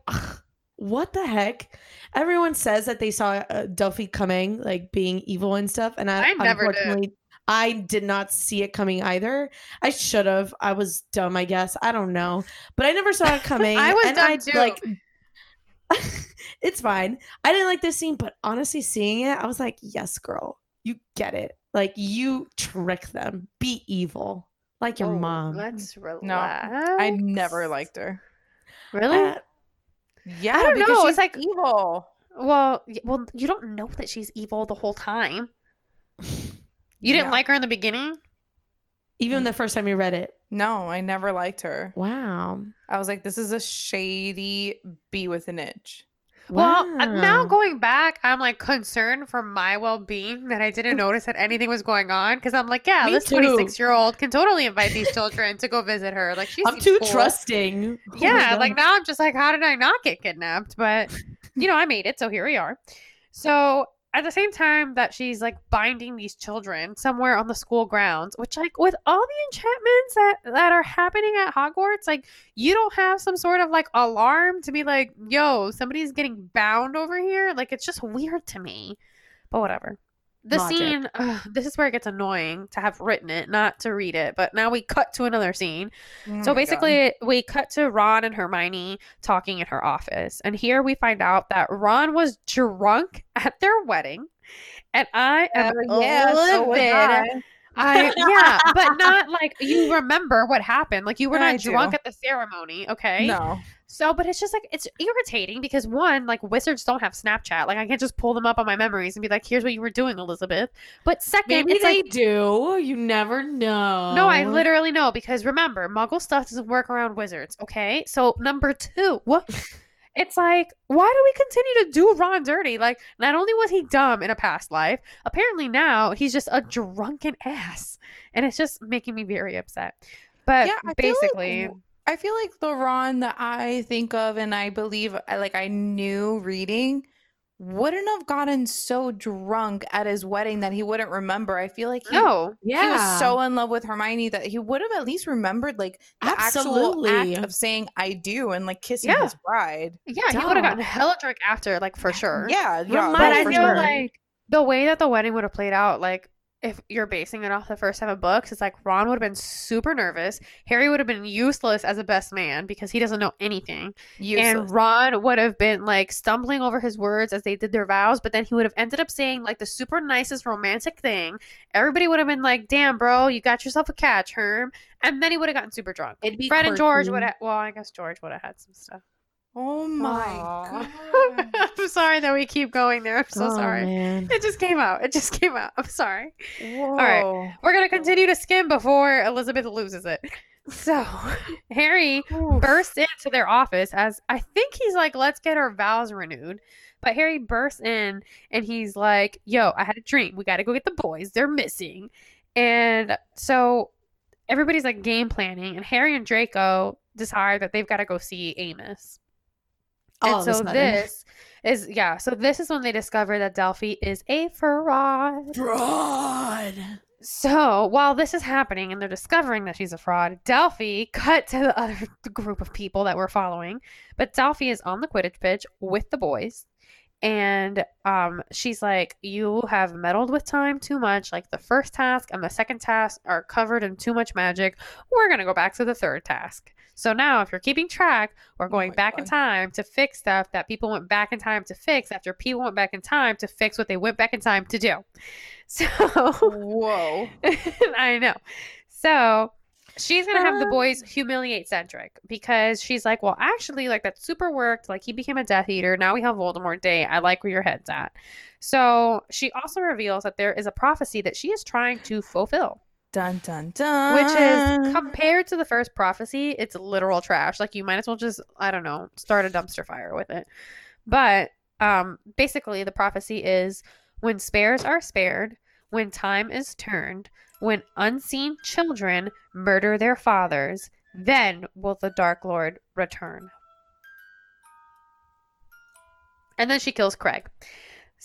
"What the heck?" Everyone says that they saw uh, Delphi coming, like being evil and stuff, and I, I never did. Unfortunately, I did not see it coming either. I should have. I was dumb, I guess. I don't know, but I never saw it coming. <laughs> I was and dumb I, too. Like, <laughs> it's fine. I didn't like this scene, but honestly, seeing it, I was like, "Yes, girl, you get it. Like you trick them. Be evil, like your Oh, mom." Let's relax. No, I never liked her. really. Uh, Yeah, I don't know, she's it's like- evil. well, well, you don't know that she's evil the whole time. <laughs> You didn't Yeah. like her in the beginning. even the first time you read it. No, I never liked her. Wow. I was like, this is a shady bee with an itch. Well, uh, now going back, I'm like concerned for my well being that I didn't notice that anything was going on because I'm like, yeah, Me this 26 year old can totally invite these <laughs> children to go visit her. Like, she's I'm too trusting. Oh Yeah, like now I'm just like, how did I not get kidnapped? But you know, I made it, so here we are. So at the same time that she's like binding these children somewhere on the school grounds, which like with all the enchantments that that are happening at Hogwarts, like you don't have some sort of like alarm to be like, yo, somebody's getting bound over here. Like it's just weird to me. But whatever. The Logic. scene, ugh, this is where it gets annoying to have written it, not to read it. But now we cut to another scene. Oh So God. basically, we cut to Ron and Hermione talking in her office. And here we find out that Ron was drunk <laughs> at their wedding. And I am Uh, yeah, so livid. I. I yeah, but not like you <laughs> remember what happened. Like you were I not drunk do. at the ceremony, okay? No. So, but it's just like it's irritating because one, like wizards don't have Snapchat. Like I can't just pull them up on my memories and be like, "Here's what you were doing, Elizabeth." But second, Maybe it's they like do. You never know. no, I literally know because remember, Muggle stuff doesn't work around wizards. Okay, so number two, what? <laughs> It's like, why do we continue to do Ron dirty? Like, not only was he dumb in a past life, apparently now he's just a drunken ass, and it's just making me very upset. But Yeah, like basically, w- I feel like the Ron that I think of and I believe like I knew reading wouldn't have gotten so drunk at his wedding that he wouldn't remember. I feel like he, No. he was so in love with Hermione that he would have at least remembered like the actual Absolutely. act of saying I do and like kissing Yeah. his bride. Yeah, he would have Duh. gotten hella drunk after, like for sure. Yeah, yeah. But I feel sure. like the way that the wedding would have played out, like if you're basing it off the first seven books, it's like Ron would have been super nervous. Harry would have been useless as a best man because he doesn't know anything. Useless. And Ron would have been like stumbling over his words as they did their vows, but then he would have ended up saying like the super nicest romantic thing. Everybody would have been like, damn, bro, you got yourself a catch, Herm. And then he would have gotten super drunk. It'd be Fred and George would have, well, I guess George would have had some stuff. Oh my Aw. god. <laughs> I'm sorry that we keep going there. I'm so Oh, sorry. man. It just came out. It just came out. I'm sorry. Whoa. right. We're going to continue to skim before Elizabeth loses it. So, <laughs> Harry bursts into their office as I think he's like, let's get our vows renewed. But Harry bursts in and he's like, yo, I had a dream. We got to go get the boys. They're missing. And so everybody's like game planning, and Harry and Draco decide that they've got to go see Amos. All and a so sudden. this is yeah. So this is when they discover that Delphi is a fraud. Fraud. So while this is happening and they're discovering that she's a fraud, Delphi cut to the other <laughs> group of people that we're following. But Delphi is on the Quidditch pitch with the boys. And um, she's like, You have meddled with time too much. Like the first task and the second task are covered in too much magic. We're going to go back to the third task. So now, if you're keeping track, we're oh going my back in time to fix stuff that people went back in time to fix after people went back in time to fix what they went back in time to do. <laughs> So Whoa. <laughs> I know. So she's gonna have the boys humiliate Cedric because she's like, well, actually, like that super worked. Like he became a Death Eater. Now we have Voldemort Day. I like where your head's at. So she also reveals that there is a prophecy that she is trying to fulfill, Dun dun dun. which is compared to the first prophecy, it's literal trash. Like you might as well just, I don't know, start a dumpster fire with it. But um, basically, the prophecy is when spares are spared, when time is turned, when unseen children murder their fathers, then will the Dark Lord return. And then she kills Craig.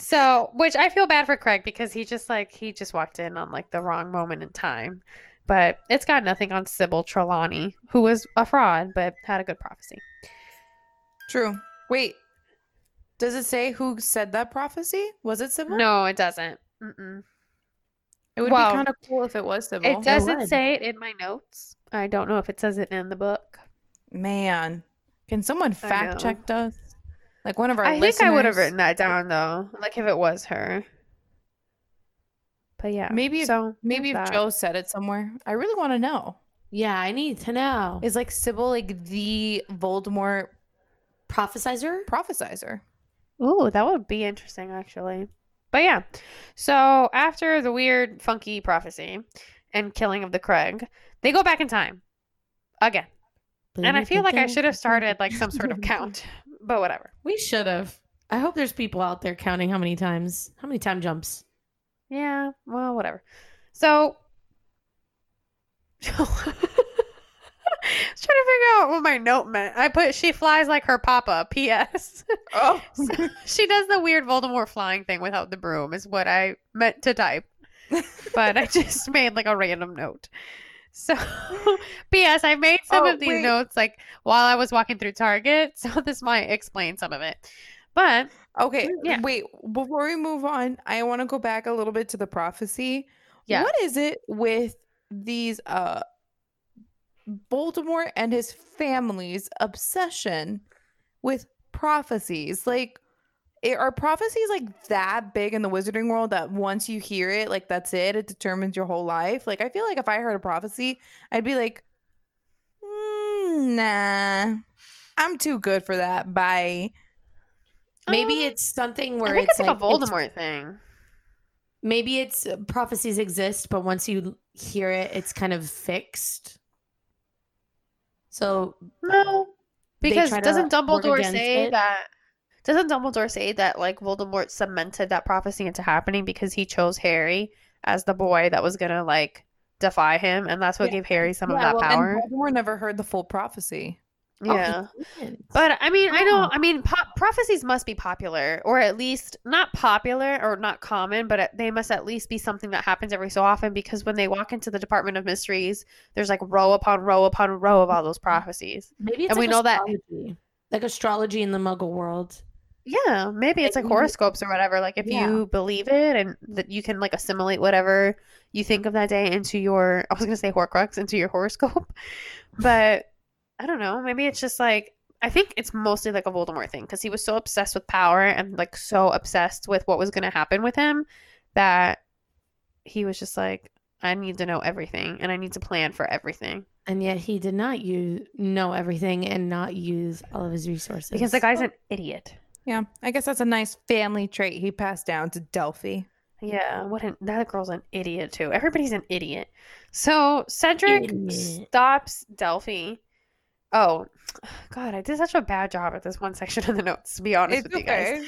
So, which I feel bad for Craig because he just like he just walked in on like the wrong moment in time. But it's got nothing on Sybil Trelawney, who was a fraud but had a good prophecy. True. Wait. Does it say who said that prophecy? Was it Sybil? No, it doesn't. Mm-mm. It would Well, be kind of cool if it was Sybil. It doesn't would. say it in my notes. I don't know if it says it in the book. Man, can someone fact check us? Like one of our I think I would have written that down though, like if it was her. But yeah, Maybe so Maybe if that. Jo said it somewhere. I really want to know. Yeah, I need to know. Is like Sybil like the Voldemort Prophesizer? prophesizer? Ooh, that would be interesting actually. But yeah, so after the weird, funky prophecy and killing of the Craig, they go back in time again, and I feel like I should have started like some sort of count, <laughs> but whatever. We should have. I hope there's people out there counting how many times, how many time jumps. Yeah, well, whatever. So, <laughs> I was trying to figure out what my note meant. I put she flies like her papa. <laughs> P.S. Oh, <laughs> So, she does the weird Voldemort flying thing without the broom, is what I meant to type. But I just made like a random note. So, <laughs> P.S. I made some Oh, of these wait. notes like while I was walking through Target, <laughs> so this might explain some of it. But okay. Yeah. Wait, before we move on, I want to go back a little bit to the prophecy. Yeah. What is it with these uh Voldemort and his family's obsession with prophecies? Like i- are prophecies like that big in the wizarding world that once you hear it, like that's it, it determines your whole life? Like I feel like if I heard a prophecy, I'd be like, "Mm, nah, I'm too good for that. Bye. Maybe Um, it's something I where think it's, it's, like, a it's- Voldemort thing. maybe it's uh, prophecies exist, but once you hear it, it's kind of fixed. So No, because doesn't Dumbledore against say it? that? Doesn't Dumbledore say that like Voldemort cemented that prophecy into happening because he chose Harry as the boy that was gonna like defy him, and that's what Yeah. gave Harry some of that well, And power. Voldemort never heard the full prophecy. Oh, yeah. didn't. But I mean, I know. Oh. I mean, po- prophecies must be popular, or at least not popular or not common, but they must at least be something that happens every so often. Because when they walk into the Department of Mysteries, there's like row upon row upon row of all those mm-hmm. prophecies. maybe it's and we like know that- like astrology in the Muggle world. Yeah, maybe it's like horoscopes or whatever. Like if Yeah. you believe it, and that you can like assimilate whatever you think of that day into your. I was gonna say Horcrux into your horoscope, <laughs> but I don't know. Maybe it's just like I think it's mostly like a Voldemort thing because he was so obsessed with power and like so obsessed with what was going to happen with him that he was just like, I need to know everything and I need to plan for everything And yet he did not use know everything and not use all of his resources. because the guy's an idiot. Yeah, I guess that's a nice family trait he passed down to Delphi. Yeah, what an that girl's an idiot too. Everybody's an idiot. So Cedric Idiot. stops Delphi. Oh, <sighs> God, I did such a bad job at this one section of the notes. To be honest with you guys,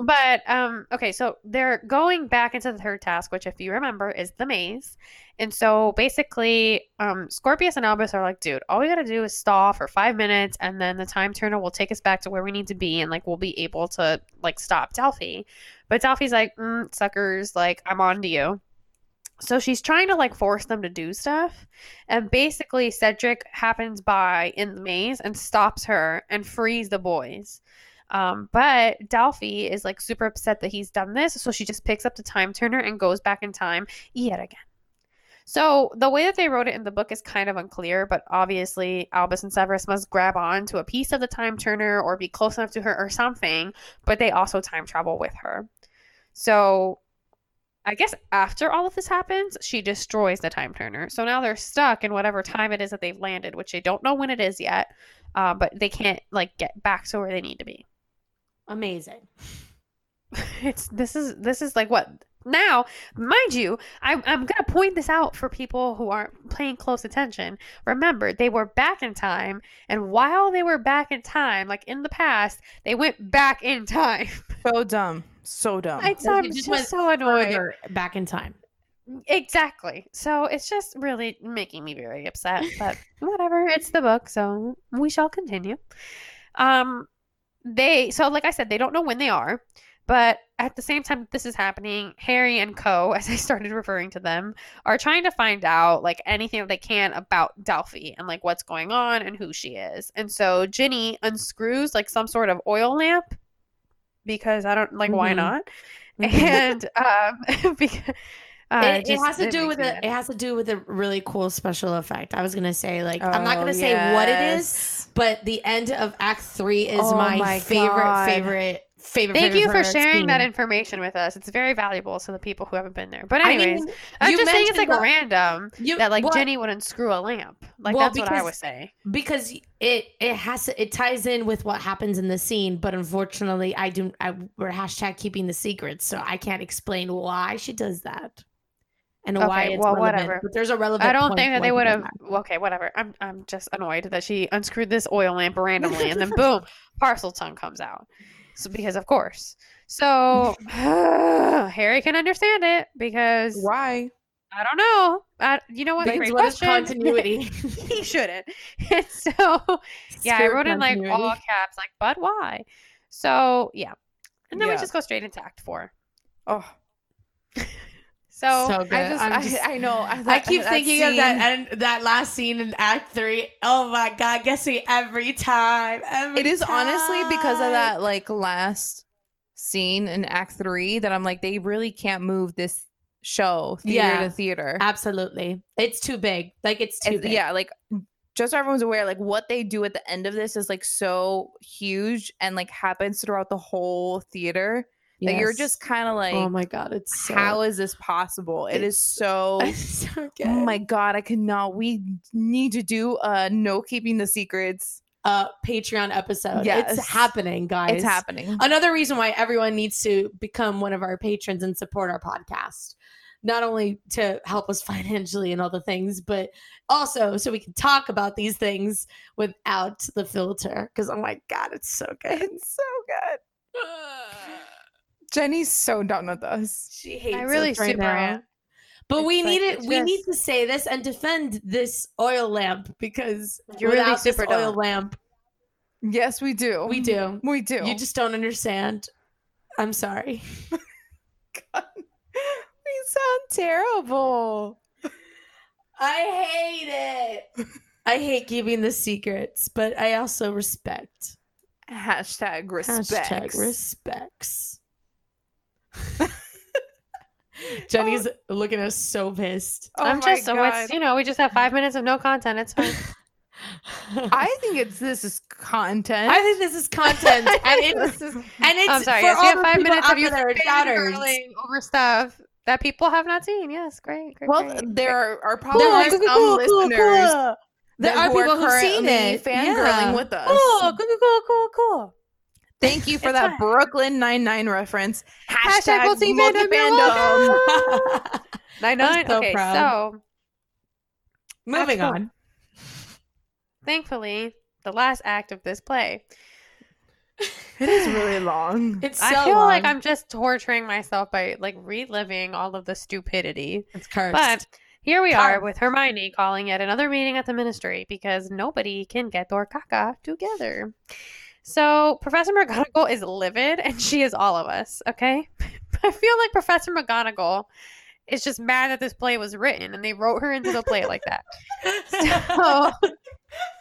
but um, okay, so they're going back into the third task, which, if you remember, is the maze. And so basically, um, Scorpius and Albus are like, dude, all we gotta do is stall for five minutes, and then the time turner will take us back to where we need to be, and like we'll be able to like stop Delphi. But Delphi's like, mm, suckers, like I'm on to you. So she's trying to like force them to do stuff. And basically, Cedric happens by in the maze and stops her and frees the boys. Um, but Delphi is like super upset that he's done this. So she just picks up the time turner and goes back in time yet again. So the way that they wrote it in the book is kind of unclear, but obviously Albus and Severus must grab on to a piece of the time turner or be close enough to her or something, but they also time travel with her. So I guess after all of this happens, she destroys the time turner. So now they're stuck in whatever time it is that they've landed, which they don't know when it is yet. Uh, but they can't like get back to where they need to be. Amazing. <laughs> It's this is this is like what now, mind you. I'm I'm gonna point this out for people who aren't paying close attention. Remember, they were back in time, and while they were back in time, like in the past, they went back in time. <laughs> So dumb. So dumb. It's Like, I'm it just, just went so annoyed. Further back in time. Exactly. So it's just really making me very upset. But whatever, it's the book, so we shall continue. Um they so like I said, they don't know when they are, but at the same time that this is happening, Harry and Co, <laughs> as I started referring to them, are trying to find out like anything that they can about Delphi and like what's going on and who she is. And so Ginny unscrews like some sort of oil lamp because I don't like why Mhm. not? <laughs> And um <laughs> because uh, it, it has to it do with a it has to do with a really cool special effect. I was gonna say like I'm not Oh, gonna say what it is, yes. But the end of Act Three is Oh my, my favorite God. favorite favorite. Thank favorite, you for sharing that information with us. It's very valuable to the people who haven't been there. But I anyways, mean, I'm you just saying it's like the- random you- that like well, Jenny would unscrew a lamp. Like Well, that's what I because- would say. because it it has to it ties in with what happens in the scene but unfortunately i do I, we're hashtag keeping the secrets, so i can't explain why she does that and why Okay, it's well, relevant, whatever. but there's a relevant I don't think that they would have. Okay, whatever. I'm I'm just annoyed that she unscrewed this oil lamp randomly and then boom, <laughs> Parseltongue comes out. So because of course. So <sighs> Harry can understand it because Why? I don't know. I, you know what? Great what question. <laughs> continuity he shouldn't. <laughs> And so yeah, I Spirit wrote in like all caps, like, but why? So yeah. And then we just go straight into act four. Oh, So, So. I just, I, just- I know. I, I keep thinking of that and that last scene in Act Three. Oh my god, gets me every time. Every It is honestly because of that like last scene in Act Three that I'm like they really can't move this show theater Yeah. to theater. Absolutely, it's too big. Like it's too And, big. yeah, like just so everyone's aware, like what they do at the end of this is like so huge and like happens throughout the whole theater that you're just kind of like, oh my god, it's so, how is this possible? It is <laughs> so. so. Oh my god, I cannot. We need to do uh no keeping the secrets. uh Patreon episode. Yes. It's happening, guys. It's happening. Another reason why everyone needs to become one of our patrons and support our podcast. Not only to help us <laughs> financially and all the things, but also so we can talk about these things without the filter. Because oh my god, it's so good. It's so good. <sighs> <sighs> <sighs> Jenny's so done with us. She hates I really us right super now. am. But we It's like, need it. it's We need to say this and defend this oil lamp because you're really without this super oil lamp, Yes, we do. we do. We do. You just don't understand. I'm sorry. <laughs> we sound terrible. I hate it. I hate keeping the secrets, but I also respect. Hashtag respects. Hashtag respects. <laughs> Jenny's looking at us so pissed. Oh I'm just so God. it's you know we just have five minutes of no content. It's fine. <laughs> I think it's this is content. I think this is content, <laughs> and it's This is- and it's I'm sorry. for Yes, all we have five minutes of you there, doubters. over stuff that people have not seen. Yes, great. great well, great. there are, are probably There are some cool, cool, listeners cool. There are people who've seen currently it. fangirling Yeah. with us. cool, cool, cool, cool, cool. Thank you for It's that. Brooklyn Nine Nine reference. Hashtag Hashtag, multi-fandom, Nine nine. so okay, proud. so Moving cool. on. thankfully, the last act of this play, <laughs> It is really long. It's so I feel like. I'm just torturing myself by like reliving all of the stupidity. It's cursed. But here we are with Hermione calling yet another meeting at the ministry because nobody can get their caca together. So Professor McGonagall is livid and she is all of us, okay? <laughs> I feel like Professor McGonagall is just mad that this play was written and they wrote her into the play like that. So,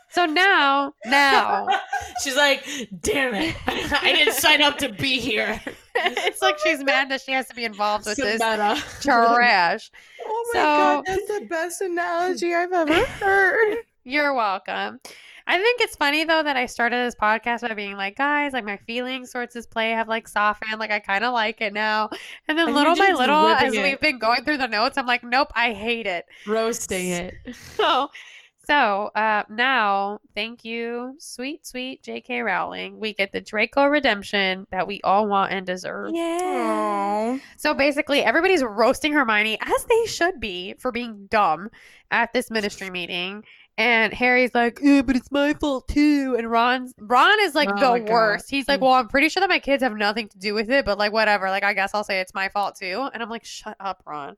so now, now, <laughs> she's like, "Damn it! I didn't sign up to be here." <laughs> it's like she's mad that she has to be involved with this Samantha. trash. Oh my God, that's the best analogy I've ever heard. You're welcome. I think it's funny though that I started this podcast by being like, guys, like my feelings towards this play have like softened. Like I kind of like it now. And then And little by little, as it. we've been going through the notes, I'm like, nope, I hate it. roasting it. <laughs> So, so uh, now, thank you, sweet, sweet J.K. Rowling. We get the Draco redemption that we all want and deserve. Oh, So basically, everybody's roasting Hermione as they should be for being dumb at this ministry meeting. And Harry's like, yeah, but it's my fault too. And Ron's Ron is like Oh the God. worst. He's like, Mm. well, I'm pretty sure that my kids have nothing to do with it, but like whatever. Like I guess I'll say it's my fault too. And I'm like, shut up, Ron.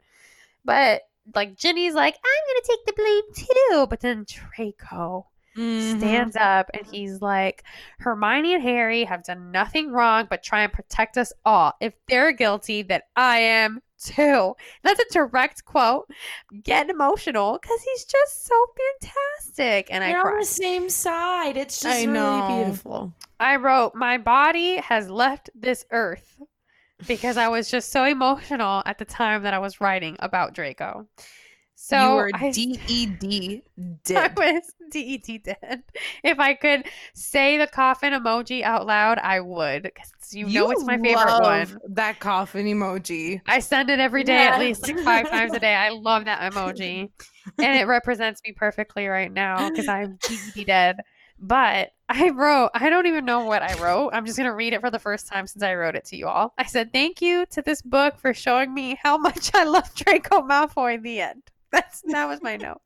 But like Ginny's like, I'm gonna take the blame too. But then Draco Mm-hmm. stands up and he's like, Hermione and Harry have done nothing wrong but try and protect us all. If they're guilty, then I am too. That's a direct quote. Getting emotional because he's just so fantastic. And I They're on cried. the same side. It's just I really beautiful. I wrote, My body has left this earth because I was just so emotional at the time that I was writing about Draco. So you were I- D E D <laughs> I dead. was DET dead. If I could say the coffin emoji out loud, I would. 'cause you, know it's my favorite love one. That coffin emoji. I send it every day at least like five times a day. I love that emoji. and it represents me perfectly right now because I'm DET dead. But I wrote, I don't even know what I wrote. I'm just going to read it for the first time since I wrote it to you all. I said, Thank you to this book for showing me how much I love Draco Malfoy in the end. <laughs> That's That was my note.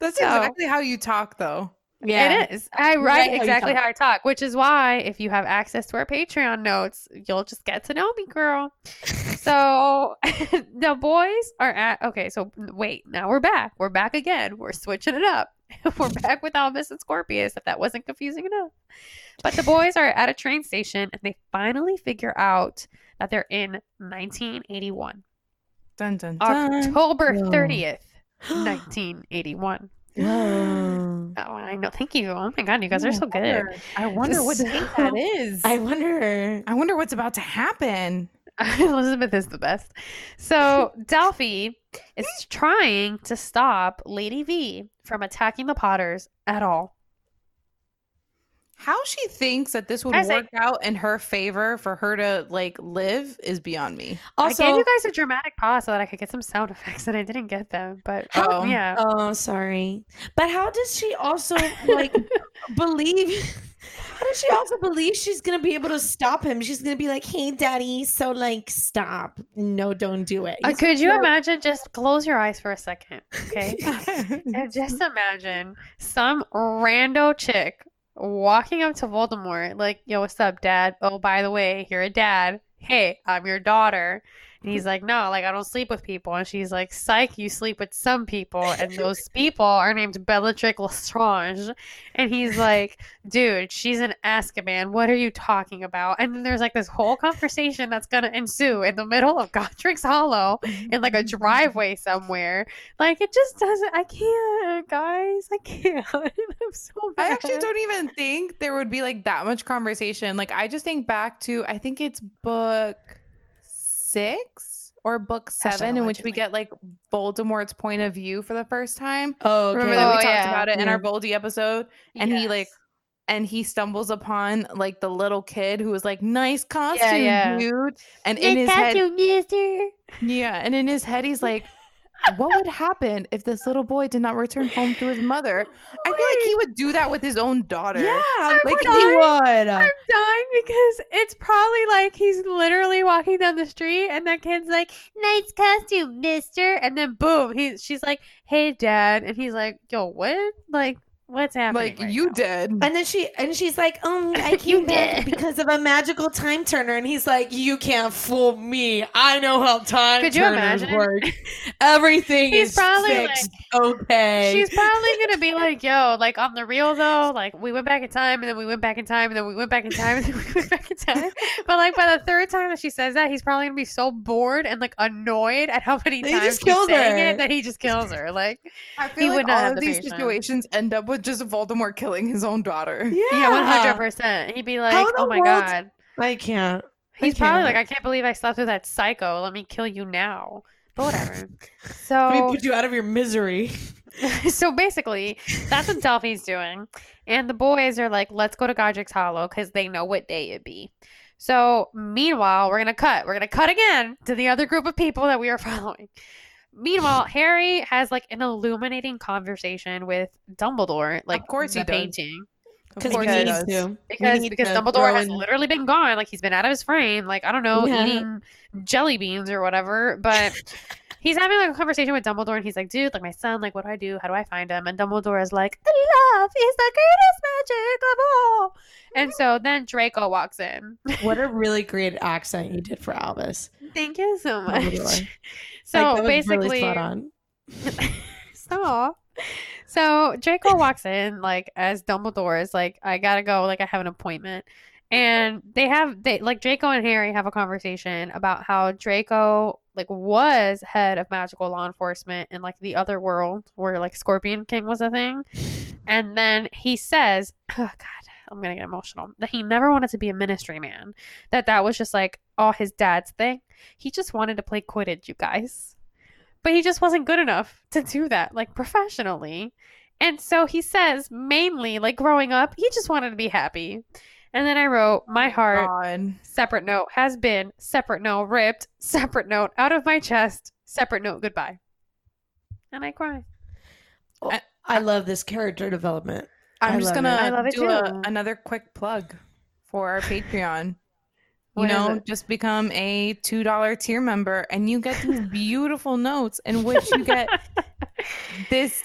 That's So- exactly how you talk, though. Yeah. It is. I write how exactly talk. how I talk, which is why if you have access to our Patreon notes, you'll just get to know me, girl. <laughs> so <laughs> the boys are at okay. So wait, now we're back. We're back again. We're switching it up. we're back with Albus and Scorpius. If that wasn't confusing enough, but the boys are at a train station and they finally figure out that they're in 1981, Dun dun dun. October Whoa. 30th, 1981. <gasps> Whoa. Oh, I know. Thank you. Oh my god, you guys are so good. I wonder what So- that <laughs> is. I wonder. I wonder what's about to happen. <laughs> Elizabeth is the best. So <laughs> Delphi is trying to stop Lady V from attacking the Potters at all. How she thinks that this would I say- work out in her favor for her to like live is beyond me. Also, I gave you guys a dramatic pause so that I could get some sound effects, and I didn't get them. But Oh. yeah, oh, sorry. But how does she also like <laughs> believe? How does she also believe she's gonna be able to stop him? She's gonna be like, "Hey, daddy, so like, stop. No, don't do it." Uh, could you no- imagine? Just close your eyes for a second, <laughs> okay? and just imagine some rando chick walking up to Voldemort, like, "Yo, what's up, Dad? Oh, by the way, you're a dad. Hey, I'm your daughter. And he's like, no, like I don't sleep with people. And she's like, psych, you sleep with some people, and <laughs> those people are named Bellatrix Lestrange. And he's like, dude, she's an Azkaban. What are you talking about? And then there's like this whole conversation that's gonna ensue in the middle of Godric's Hollow in like a driveway somewhere. Like it just doesn't. I can't, guys. I can't. <laughs> I'm so I actually don't even think there would be like that much conversation. Like I just think back to I think it's book six or book seven in which we get like Voldemort's point of view for the first time. Oh, okay. Remember that we Oh, talked yeah. about it in our Boldy episode? And he like and he stumbles upon like the little kid who was like, "Nice costume, yeah. dude." And in his head, mister. yeah, and in his head, he's like, "What would happen if this little boy did not return home to his mother?" I feel like he would do that with his own daughter. Yeah, I'm like he would. I'm dying because it's probably like he's literally walking down the street and that kid's like, "Nice costume, Mister," and then boom, he's she's like, "Hey, Dad," and he's like, "Yo, what? Like, what's happening?" like right you now?" did. And then she and she's like, um, <laughs> I You came back did. because of a magical time turner. And he's like, You can't fool me. I know how time Could you turners imagine? work. <laughs> Everything He's is probably fixed. okay. She's probably gonna be like, "Yo, like on the real though, like we went back in time, and then we went back in time, and then we went back in time, and then we went back in time." <laughs> But like by the third time that she says that, he's probably gonna be so bored and like annoyed at how many He times just she's kills saying her. it that he just kills her. Like, I he feel would like not all have of the these patience. situations end up with just Voldemort killing his own daughter. yeah, one hundred percent. He'd be like, How in the "Oh my world- god." I can't. I He's probably can't. like, I can't believe I slept with that psycho. Let me kill you now. But whatever. <laughs> so Let me put you out of your misery. <laughs> so basically, that's what Delphi's doing. And the boys are like, let's go to Godric's Hollow because they know what day it'd be. So, meanwhile, we're going to cut. We're going to cut again to the other group of people that we are <laughs> following. Meanwhile, Harry has like an illuminating conversation with Dumbledore, like of course he the does. painting. Of Because course we he need does. to. We because need because to Dumbledore throw has in- literally been gone, like he's been out of his frame, like I don't know, Yeah. eating jelly beans or whatever. But <laughs> he's having like a conversation with Dumbledore, and he's like, "Dude, like my son, like what do I do? How do I find him?" And Dumbledore is like, "Love is the greatest magic of all." And so then Draco walks in. What a <laughs> really great accent you did for Albus. Thank you so much. Dumbledore. <laughs> So Like, basically, really. <laughs> Stop. So Draco walks in like as Dumbledore is like, I gotta go, like I have an appointment. And they have they like Draco and Harry have a conversation about how Draco like was head of magical law enforcement in like the other world where like Scorpion King was a thing. And then he says, <sighs> oh god, I'm gonna get emotional. That he never wanted to be a ministry man. That that was just like all his dad's thing. He just wanted to play Quidditch, you guys but he just wasn't good enough to do that like professionally and so he says mainly like growing up he just wanted to be happy and then i wrote oh my heart God. separate note has been separate note ripped <laughs> separate note out of my chest separate note goodbye and i cry oh, I love this character development. I'm I just gonna. I love it do a, another quick plug for our Patreon. <laughs> You What is know, just become a two dollar tier member, and you get these <laughs> beautiful notes in which you get this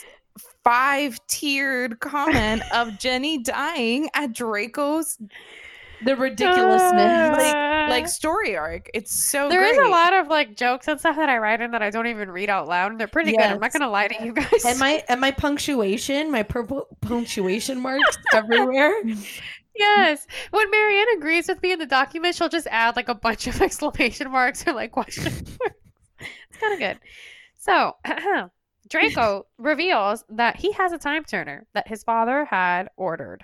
five tiered comment of <laughs> Jenny dying at Draco's The ridiculousness. Ah. like like story arc. It's so There is great. a lot of like jokes and stuff that I write in that I don't even read out loud. And they're pretty good. I'm not gonna lie to you guys. and my and my punctuation, my purple punctuation marks <laughs> everywhere. Yes. When Marianne agrees with me in the document, she'll just add like a bunch of <laughs> exclamation marks or like question marks. It's kind of good. So, <clears throat> Draco reveals that he has a time turner that his father had ordered.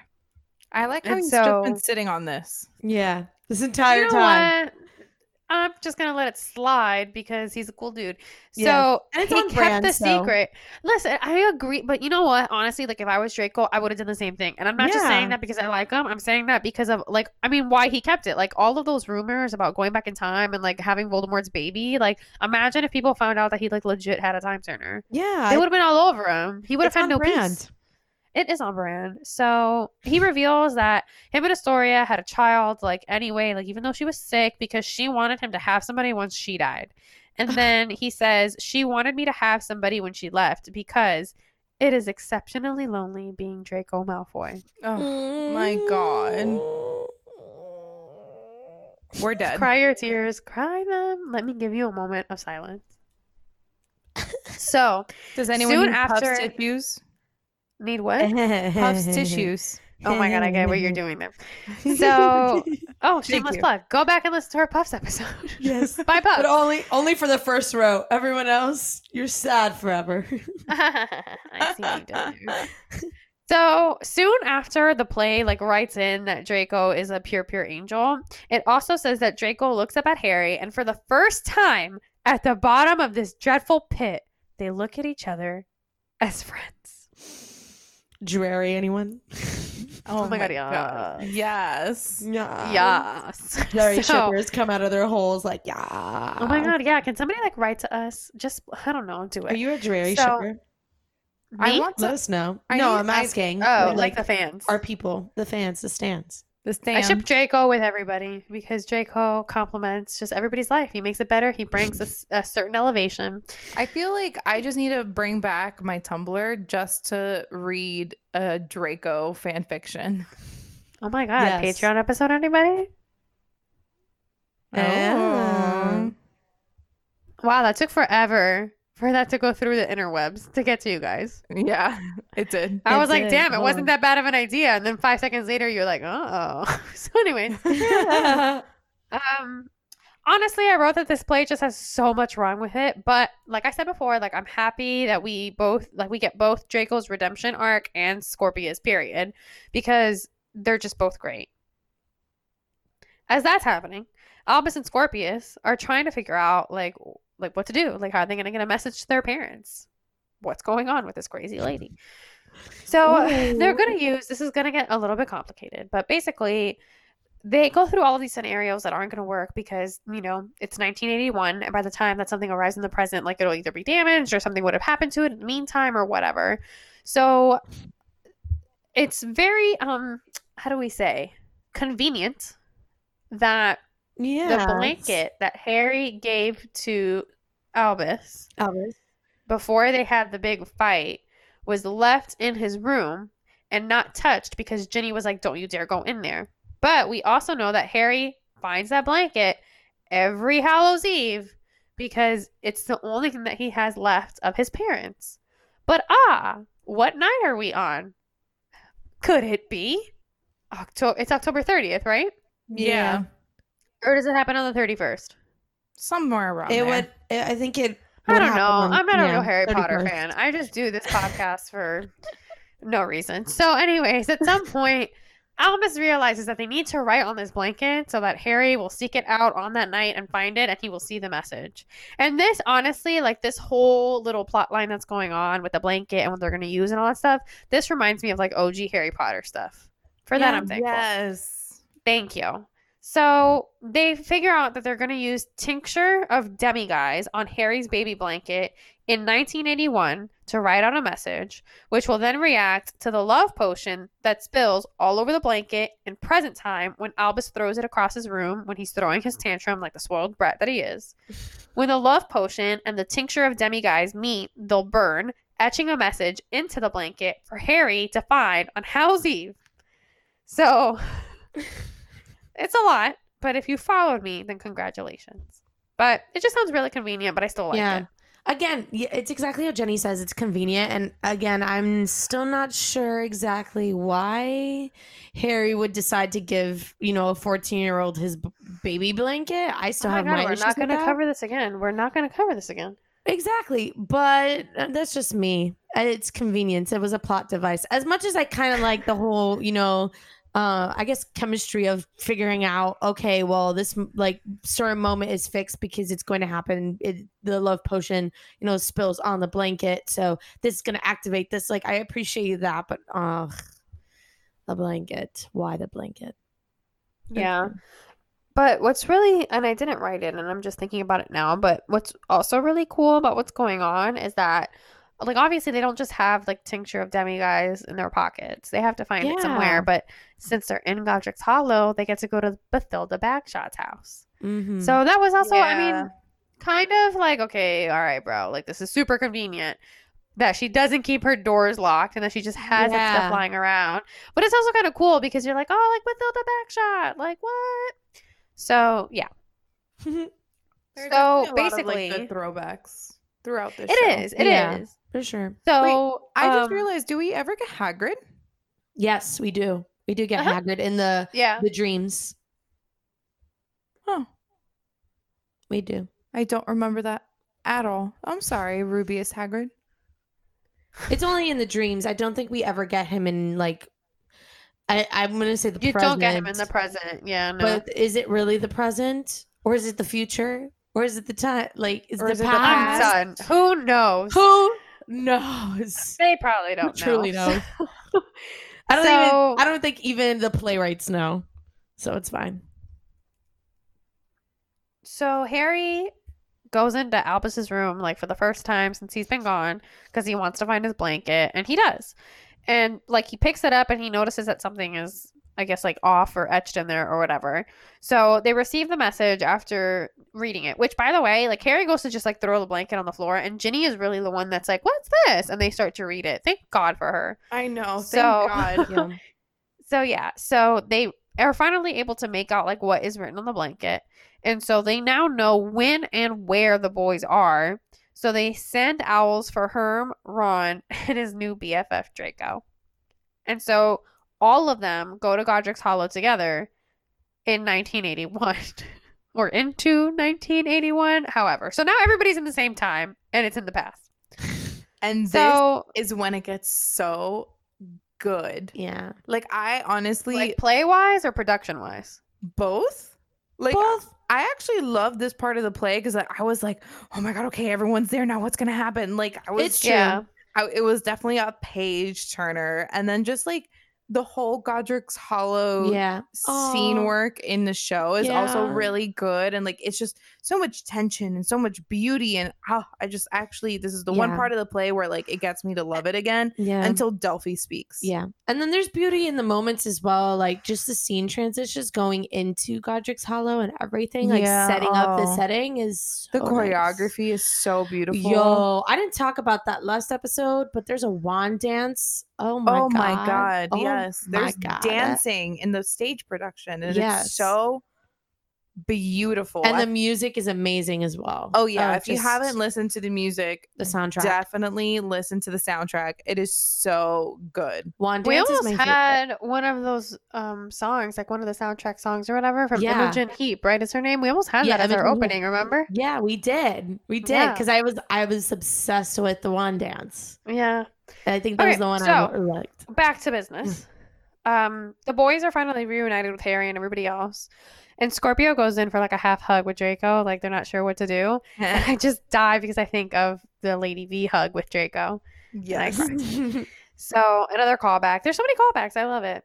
I like how And he's so- just been sitting on this. Yeah, this entire you know time. what? I'm just gonna let it slide because he's a cool dude. So Yes. And it's he kept brand, the so- secret. Listen, I agree, but you know what? Honestly, like if I was Draco, I would have done the same thing. And I'm not just saying that because I like him. I'm saying that because of like, I mean, why he kept it. Like all of those rumors about going back in time and like having Voldemort's baby. Like, imagine if people found out that he like legit had a time turner. Yeah, They would have been all over him. He would have had no brand. peace. It is on brand. So he reveals that him and Astoria had a child, like anyway, like even though she was sick, because she wanted him to have somebody once she died. And <laughs> then he says, She wanted me to have somebody when she left because it is exceptionally lonely being Draco Malfoy. Oh my god. <gasps> We're dead. Cry your tears, cry them. Let me give you a moment of silence. So, Does anyone Soon need after- puffs tissues? Need what? Puffs tissues. <laughs> Oh my god, I get what you're doing there. So, <laughs> oh, shameless plug. Go back and listen to our Puffs episode. Yes. <laughs> Bye, Puffs. But only only for the first row. Everyone else, you're sad forever. I see you there. So soon after the play like writes in that Draco is a pure pure angel, it also says that Draco looks up at Harry and for the first time at the bottom of this dreadful pit, they look at each other as friends. Drarry, anyone? <laughs> Oh, oh my God, yeah. Yes. Yeah. Yes. Drarry <laughs> So- shippers come out of their holes like, yeah. Oh my god, yeah. Can somebody like write to us? Just I don't know, do it. Are you a Drarry So- shipper? I want to, Let us know. I no, need- I'm I- asking. Oh, like, like, the fans. our people, the fans, the stands. The I stand. ship Draco with everybody because Draco complements just everybody's life. He makes it better. He brings a certain elevation. I feel like I just need to bring back my Tumblr just to read a Draco fan fiction. Oh my god, Yes. Patreon episode, anybody? Oh. Wow, that took forever for that to go through the interwebs to get to you guys. Yeah, it did. I It was like, damn, it Oh. wasn't that bad of an idea. And then five seconds later, you're like, oh. <laughs> so, anyways, <laughs> um, honestly, I wrote that this play just has so much wrong with it. But like I said before, like I'm happy that we both like we get both Draco's redemption arc and Scorpius period because they're just both great. As that's happening, Albus and Scorpius are trying to figure out like like what to do. Like how are they going to get a message to their parents? What's going on with this crazy lady? <laughs> So they're going to use this is going to get a little bit complicated, but basically they go through all of these scenarios that aren't going to work because you know it's 1981 and by the time that something arrives in the present like it'll either be damaged or something would have happened to it in the meantime or whatever so it's very um how do we say convenient that yeah. the blanket that harry gave to albus Albus. before they had the big fight was left in his room and not touched because Ginny was like, Don't you dare go in there. But we also know that Harry finds that blanket every Hallows Eve because it's the only thing that he has left of his parents. But ah, what night are we on? Could it be October? It's October 30th, right? Yeah, Or does it happen on the 31st? somewhere around It there. would. I think it. I don't know. on- I'm not a yeah, real Harry Potter fan. I just do this podcast for no reason. So, anyways, at some point, Albus realizes that they need to write on this blanket so that Harry will seek it out on that night and find it and he will see the message. And this, honestly, like this whole little plot line that's going on with the blanket and what they're going to use and all that stuff, this reminds me of like OG Harry Potter stuff. For that, I'm thankful. Yes. Thank you. So they figure out that they're going to use tincture of demiguise on Harry's baby blanket in 1981 to write out a message, which will then react to the love potion that spills all over the blanket in present time when Albus throws it across his room when he's throwing his tantrum like the spoiled brat that he is. When the love potion and the tincture of demiguise meet, they'll burn, etching a message into the blanket for Harry to find on Hallow's Eve. So <laughs> it's a lot, but if you followed me, then congratulations. But it just sounds really convenient, but I still like yeah. it. Again, it's exactly how Jenny says. It's convenient, and again, I'm still not sure exactly why Harry would decide to give you know a 14 year old his b- baby blanket. I still Oh my have God, my we're not going to cover this again. We're not going to cover this again. Exactly, but uh, that's just me. It's convenience. It was a plot device. As much as I kind of like the whole, you know, uh, I guess chemistry of figuring out, okay, well, this like certain moment is fixed because it's going to happen. It, the love potion, you know, spills on the blanket, so this is going to activate this. Like, I appreciate that, but uh, the blanket. Why the blanket? Yeah. But what's really, and I didn't write it, and I'm just thinking about it now, but what's also really cool about what's going on is that, like, obviously they don't just have, like, tincture of demiguise in their pockets. They have to find it somewhere. But since they're in Godric's Hollow, they get to go to Bathilda Bagshot's house. Mm-hmm. So that was also, I mean, kind of like, okay, all right, bro, like, this is super convenient. That she doesn't keep her doors locked and that she just has that Yeah. stuff lying around. But it's also kind of cool because you're like, oh, like Bathilda Bagshot. Like, what? So yeah, <laughs> There So, are definitely lot of, like, basically- good throwbacks throughout this it show. is. It is. Yeah. For sure. So I just um, realized, do we ever get Hagrid? Yes, we do. We do get Uh-huh. Hagrid in the Yeah. the dreams. Oh, We do. I don't remember that at all. I'm sorry, Rubeus Hagrid. It's only in the dreams. I don't think we ever get him in like. I I'm gonna say the You present. don't get him in the present. Yeah. No. But is it really the present, or is it the future, or is it the time? Like, is the is it the past? Who knows? Who knows? <laughs> They probably don't truly know. knows? <laughs> I don't So- even. I don't think even the playwrights know. So it's fine. So Harry goes into Albus's room like for the first time since he's been gone because he wants to find his blanket and he does. And like he picks it up and he notices that something is I guess like off or etched in there or whatever. So they receive the message after reading it, which by the way, like Harry goes to just like throw the blanket on the floor and Ginny is really the one that's like, "What's this?" and they start to read it. Thank God for her. I know. So- Thank <laughs> God. Yeah. So yeah, so they are finally able to make out like what is written on the blanket. And so they now know when and where the boys are. So they send owls for Herm, Ron, <laughs> and his new BFF Draco. And so all of them go to Godric's Hollow together in 1981 <laughs> or into 1981, however. So now everybody's in the same time and it's in the past. and this So is when it gets so good. yeah. Like I honestly like play wise or production wise? both. Like Both. I actually love this part of the play because I, I was like, oh my god, okay, everyone's there now. What's gonna happen? Like I was, It's true. Yeah. I, it was definitely a page turner, and then just like the whole Godric's Hollow Yeah. scene Aw. work in the show is also really good and like it's just so much tension and so much beauty and oh, I just actually this is the one part of the play where like it gets me to love it again Yeah. until Delphi speaks. Yeah. And then there's beauty in the moments as well, like just the scene transitions going into Godric's Hollow and everything, like Yeah, setting up the oh. setting is The so nice. choreography is so beautiful. Yo, I didn't talk about that last episode, but there's a wand dance. Oh my oh god. my god, Oh yes. my There's God. dancing in the stage production and Yes. it's so beautiful. And I- the music is amazing as well. oh yeah, Uh, if you haven't listened to the music, the soundtrack. definitely listen to the soundtrack. It is so good. Wand We dance almost my favorite. had one of those um songs, like one of the soundtrack songs or whatever from Yeah. Imogen Heap, right? Is her name? We almost had Yeah, that as our Imogen Heap. opening, remember? Yeah, we did. We did Yeah. because I was I was obsessed with the wand dance. Yeah. I think that Okay, was the one I so- liked. Back to business. Um, the boys are finally reunited with Harry and everybody else. And Scorpio goes in for like a half hug with Draco, like they're not sure what to do. <laughs> And I just die because I think of the Lady V hug with Draco. yes. <laughs> So another callback. There's so many callbacks. I love it.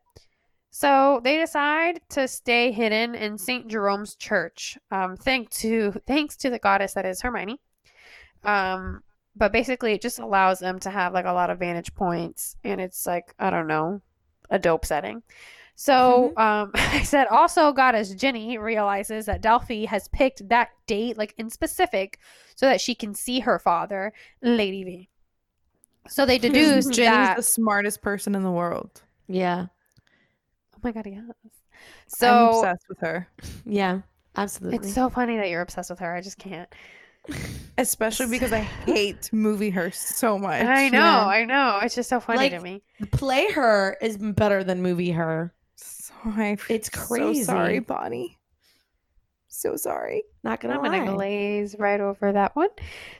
So they decide to stay hidden in Saint Jerome's church. Um, thank to thanks to the goddess that is Hermione. Um, but basically, it just allows them to have like a lot of vantage points, and it's like I don't know, a dope setting. So um, <laughs> I said also goddess Ginny realizes that Delphi has picked that date like in specific so that she can see her father, Lady V. So they deduce <laughs> Ginny's that the smartest person in the world. yeah. Oh my god, yes. I'm So obsessed with her. <laughs> Yeah. Absolutely. it's so funny that you're obsessed with her. I just can't. Especially because I <laughs> hate movie her so much. I know, yeah. I know. It's just so funny to me. Play her is better than movie her. So I It's so crazy. sorry, Bonnie. So sorry. Not gonna I'm lie. gonna glaze right over that one.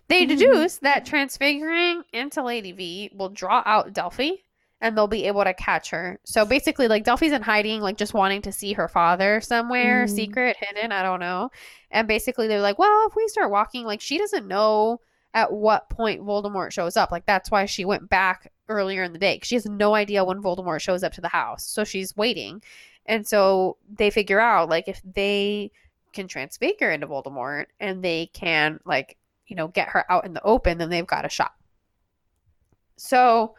They mm-hmm. deduce that transfiguring into Lady V will draw out Delphi and they'll be able to catch her. So basically, like Delphi's in hiding, like just wanting to see her father somewhere, Mhm. secret, hidden, I don't know. And basically, they're like, well, if we start walking, like she doesn't know at what point Voldemort shows up. Like that's why she went back earlier in the day. She has no idea when Voldemort shows up to the house, so she's waiting. And so they figure out like if they can transfigure into Voldemort and they can like you know get her out in the open, then they've got a shot. So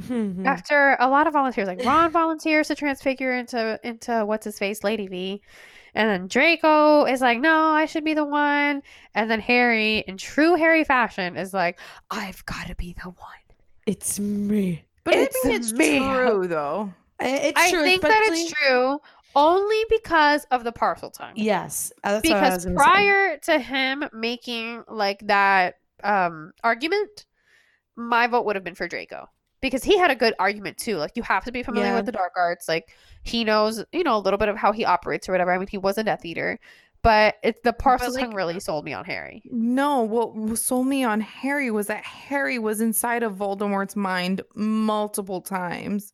Mhm. after a lot of volunteers, like Ron volunteers to transfigure into into what's his face, Lady V, and then Draco is like, no, I should be the one, and then Harry, in true Harry fashion, is like, I've got to be the one. It's me. But It's I think it's me. true though. I- It's I true, think that it's true. only because of the Parseltongue. Yes, that's what I was because gonna say. prior to him making like that um argument, my vote would have been for Draco because he had a good argument too. Like you have to be familiar Yeah. with the dark arts. Like he knows, you know, a little bit of how he operates or whatever. I mean, he was a Death Eater, but it's the parcel like- really sold me on Harry. No, what sold me on Harry was that Harry was inside of Voldemort's mind multiple times.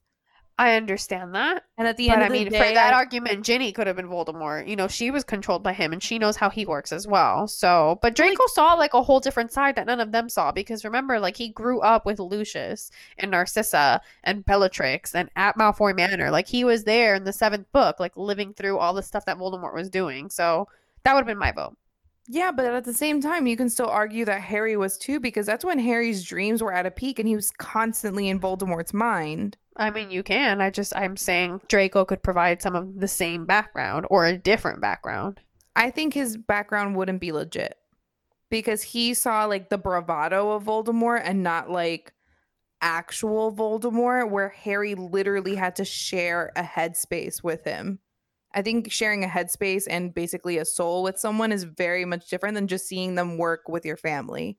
I understand that. And at the But end I of the mean, day, for that I- argument, Ginny could have been Voldemort. You know, she was controlled by him and she knows how he works as well. So, but Draco saw like a whole different side that none of them saw because remember, like he grew up with Lucius and Narcissa and Bellatrix and at Malfoy Manor. Like he was there in the seventh book, like living through all the stuff that Voldemort was doing. So that would have been my vote. yeah, but at the same time, you can still argue that Harry was too, because that's when Harry's dreams were at a peak and he was constantly in Voldemort's mind. I mean, you can. I just, I'm saying Draco could provide some of the same background or a different background. I think his background wouldn't be legit because he saw like the bravado of Voldemort and not like actual Voldemort, where Harry literally had to share a headspace with him. I think sharing a headspace and basically a soul with someone is very much different than just seeing them work with your family.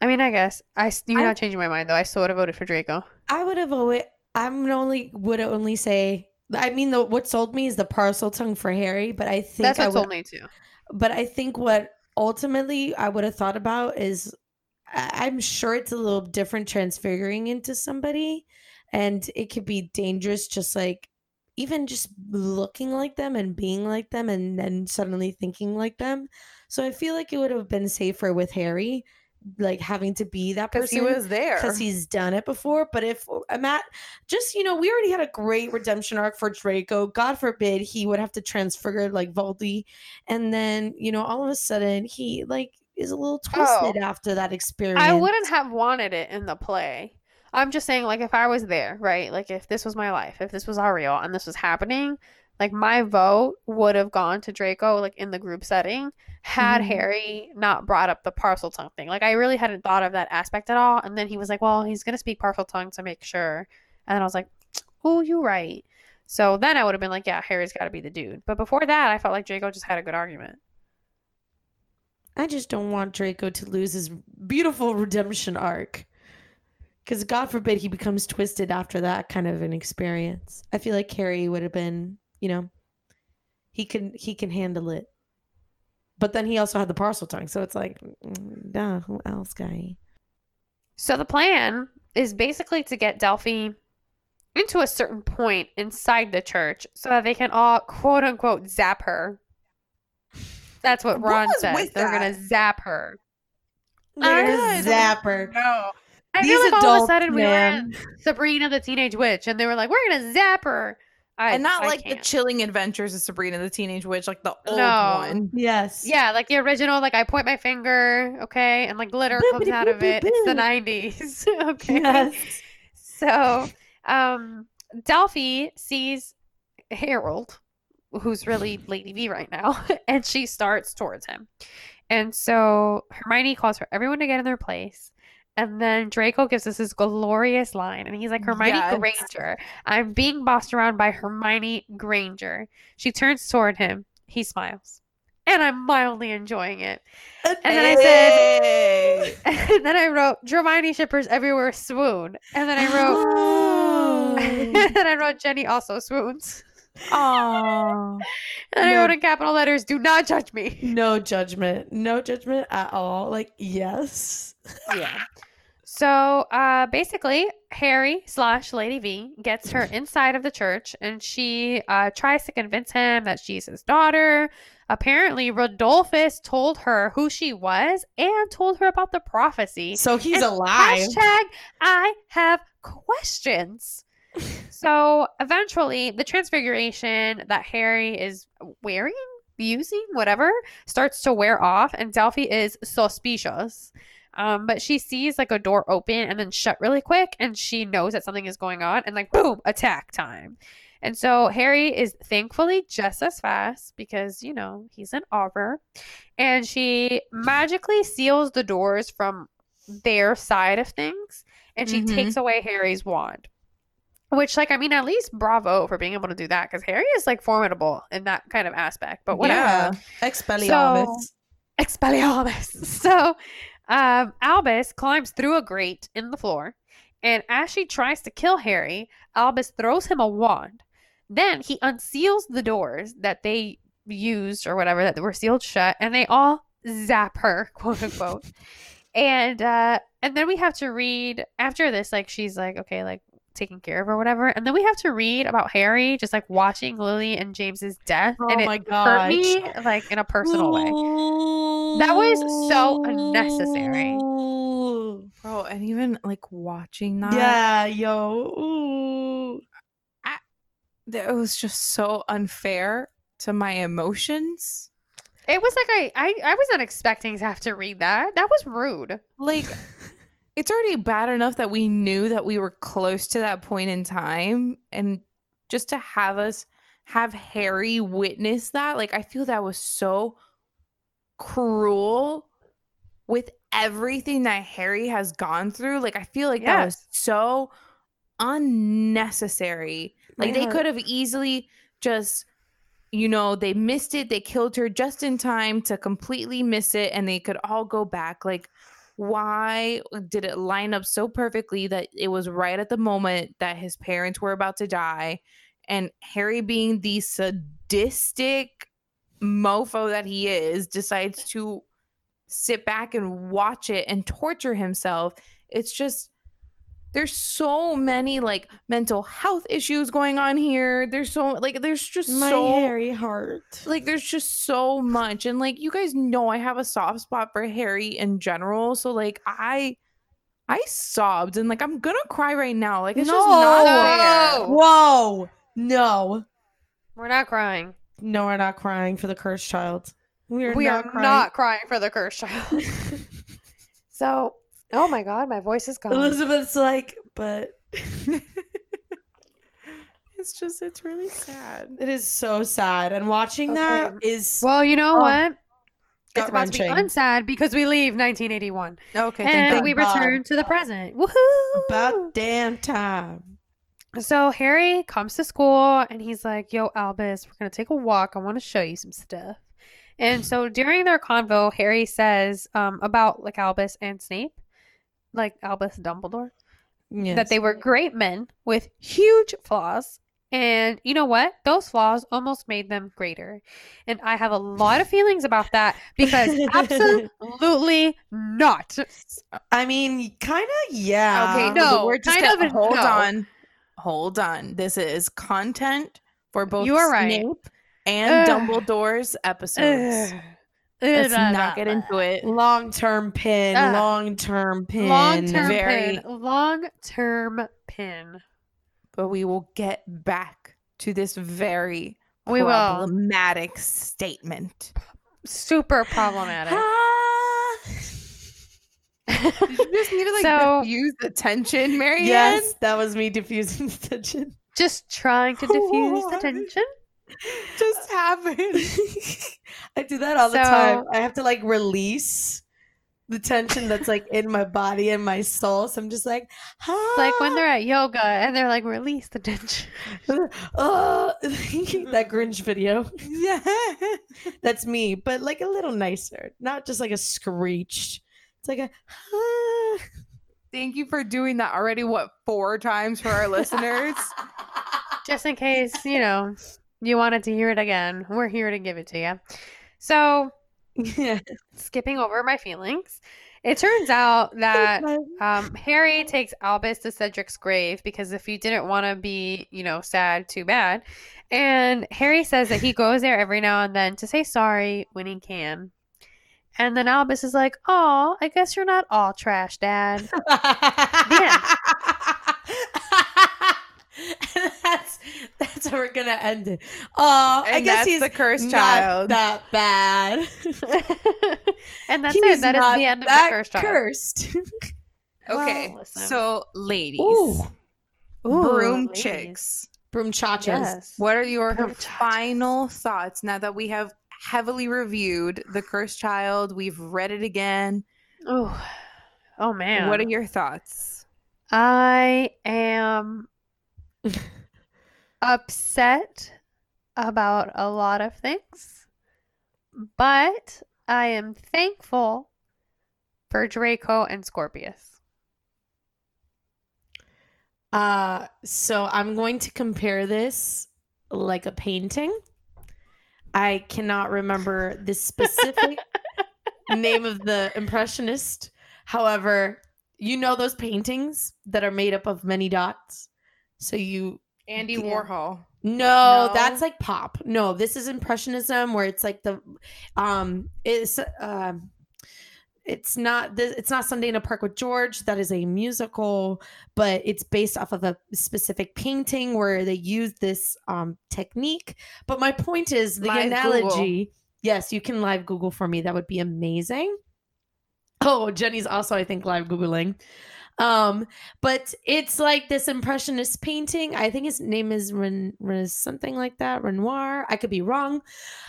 I mean, I guess I you're I- not changing my mind though. I still would have voted for Draco. I would have always. I'm only would only say. I mean, the what sold me is the Parseltongue for Harry, but I think That's I what would, told me too. But I think what ultimately I would have thought about is, I- I'm sure it's a little different transfiguring into somebody, and it could be dangerous. Just like even just looking like them and being like them, and then suddenly thinking like them. So I feel like it would have been safer with Harry, like having to be that person he was there. because he's done it before. But if uh, Matt, just you know, we already had a great redemption arc for Draco. God forbid he would have to transfigure like Voldy, and then you know, all of a sudden he like is a little twisted after that experience. I wouldn't have wanted it in the play. I'm just saying, like, if I was there, right? Like, if this was my life, if this was our real, and this was happening, like, my vote would have gone to Draco, like, in the group setting, had Mhm. Harry not brought up the Parseltongue thing. Like, I really hadn't thought of that aspect at all. And then he was like, well, he's going to speak Parseltongue to make sure. And then I was like, oh, you're right. So then I would have been like, yeah, Harry's got to be the dude. But before that, I felt like Draco just had a good argument. I just don't want Draco to lose his beautiful redemption arc. Because God forbid he becomes twisted after that kind of an experience. I feel like Harry would have been, you know, he can he can handle it. But then he also had the Parseltongue, so it's like, mm, duh, who else, guy? So the plan is basically to get Delphi into a certain point inside the church so that they can all quote unquote zap her. That's what What Ron was says. They're that? gonna zap her. They're gonna zap her. No. I These feel like all of a adults, sudden we were man. in Sabrina the Teenage Witch and they were like, We're gonna zap her. I, and not I like the can't. chilling adventures of Sabrina the Teenage Witch, like the old No. one. Yes. Yeah, like the original, like I point my finger, okay, and like glitter Boop, comes boop, out of boop, it. It's the 90s. <laughs> okay. Yes. So, um, Delphi sees Harold, who's really Lady V right now, <laughs> and she starts towards him. And so Hermione calls for everyone to get in their place. And then Draco gives us this glorious line, and he's like, Hermione Yes. Granger, I'm being bossed around by Hermione Granger. She turns toward him. He smiles. And I'm mildly enjoying it. And then I said, <laughs> and then I wrote, Hermione shippers everywhere swoon. And then I wrote, Oh. <laughs> and then I wrote Jenny also swoons. Aww. <laughs> And then I wrote in capital letters, "Do not judge me." no judgment. No judgment at all. Like, yes. Yeah. So uh, basically, Harry slash Lady V gets her inside of the church, and she uh, tries to convince him that she's his daughter. Apparently, Rodolphus told her who she was and told her about the prophecy. So he's And alive. Hashtag I have questions. <laughs> so eventually, the transfiguration that Harry is wearing, using, whatever, starts to wear off, and Delphi is suspicious. Um, but she sees like a door open and then shut really quick, and she knows that something is going on, and like boom, attack time. And so Harry is thankfully just as fast because you know he's an Auror, and she magically seals the doors from their side of things and she Mhm. takes away Harry's wand. Which, like, I mean, at least bravo for being able to do that because Harry is like formidable in that kind of aspect. But whatever. Yeah. Expelliarmus. Expelliarmus. So, <laughs> um, Albus climbs through a grate in the floor, and as she tries to kill Harry, Albus throws him a wand. Then he unseals the doors that they used or whatever that were sealed shut, and they all zap her, <laughs> quote unquote. <laughs> and uh, and then we have to read after this, like she's like, okay, like taking care of or whatever, and then we have to read about Harry just like watching Lily and James's death, Oh and it my hurt me like in a personal way. That was so unnecessary. Bro, and even like watching that, Yeah, yo. Ooh. it was just so unfair to my emotions. It was like I, I I wasn't expecting to have to read that. That was rude. Like, it's already bad enough that we knew that we were close to that point in time, and just to have us have Harry witness that, like, I feel that was so cruel with everything that Harry has gone through. Like, I feel like that was so unnecessary. Like, My they could have easily just you know, they missed it. They killed her just in time to completely miss it, and they could all go back. Like, why did it line up so perfectly that it was right at the moment that his parents were about to die? And Harry, being the sadistic mofo that he is, decides to sit back and watch it and torture himself. It's just there's so many like mental health issues going on here. There's so like there's just My so hairy heart. like there's just so much and like you guys know I have a soft spot for Harry in general. So like I I sobbed and like I'm gonna cry right now. Like it's just not No. fair. Whoa. No. We're not crying. No, we're not crying for the cursed child. We are we not are crying. not crying for the cursed child. <laughs> so, oh my god, my voice is gone. Elizabeth's like, but <laughs> It's just it's really sad. it is so sad. And watching that is Well, you know Oh, what? It's about to be gut-wrenching. unsad because we leave 1981 Okay, and thank we God. God. return to the present. Woohoo! about damn time. So Harry comes to school and he's like, Yo, Albus, we're going to take a walk. I want to show you some stuff. And so during their convo, Harry says um, about like Albus and Snape, like Albus Dumbledore, Yes. that they were great men with huge flaws. And you know what? Those flaws almost made them greater. And I have a lot of feelings about that because <laughs> absolutely not. I mean, kind of, yeah. Okay, no, no, we're just kind gonna, of hold no. on. Hold on. This is content for both You are right. Snape and Ugh. Dumbledore's episodes. Ugh. Let's Ugh. not get into it. Long term pin. Ah. long term pin. Long term very- pin. Long term pin. But we will get back to this very We will. problematic statement. Super problematic. <laughs> Did you just need to like So- diffuse the tension, Marianne? yes, that was me <laughs> diffusing the tension. Just trying to diffuse the tension. <laughs> Just happen. <laughs> I do that all the time. I have to like release the tension that's like in my body and my soul. So I'm just like, It's like when they're at yoga and they're like, release the tension. <laughs> oh, that Grinch video. yeah. That's me, but like a little nicer, not just like a screech. It's like a. ah. Thank you for doing that already. What four times for our listeners? Just in case, you know, you wanted to hear it again. We're here to give it to you. So, skipping over my feelings, it turns out <laughs> that um, Harry takes Albus to Cedric's grave because if you didn't want to be, you know, sad, too bad. And Harry says that he goes there every now and then to say sorry when he can. And then Albus is like, "Oh, I guess you're not all trash, Dad." <laughs> <laughs> that's that's how we're gonna end it. Oh, I guess he's the cursed child. that bad. <laughs> and that's He's it. That is the end of the first child. Cursed. <laughs> Okay, Well, so ladies, Ooh, broom ladies. chicks. broom chachas. Yes. What are your Broom chachas. final thoughts now that we have heavily reviewed The Cursed Child? We've read it again. Oh, oh man. What are your thoughts? I am <laughs> upset about a lot of things, but I am thankful for Draco and Scorpius. Uh, so I'm going to compare this like a painting. I cannot remember the specific <laughs> name of the impressionist. However, you know those paintings that are made up of many dots. So you Andy. Warhol. no, No? that's like pop. No, this is impressionism where it's like the um it's um it's not this it's not Sunday in a Park with George. That is a musical, but it's based off of a specific painting where they use this um technique. But my point is the Live analogy. Yes, you can live Google for me. That would be amazing. Oh, Jenny's also, I think, live Googling. Um, but it's like this impressionist painting. I think his name is Ren, Ren something like that, Renoir. I could be wrong.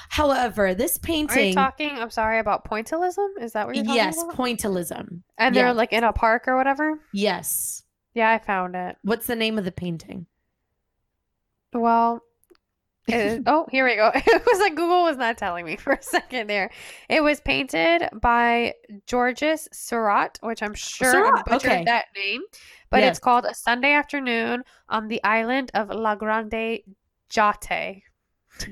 However, this Are you painting, talking, I'm sorry, about pointillism? Is that what you're talking yes, about? pointillism. and they're like in a park or whatever? Yes. Yeah, I found it. What's the name of the painting? Well, it- <laughs> oh, here we go. <laughs> It was like Google was not telling me <laughs> for a second there. It was painted by Georges Seurat, which I'm sure I butchered okay. that name, but Yes. it's called A Sunday Afternoon on the island of La Grande Jatte.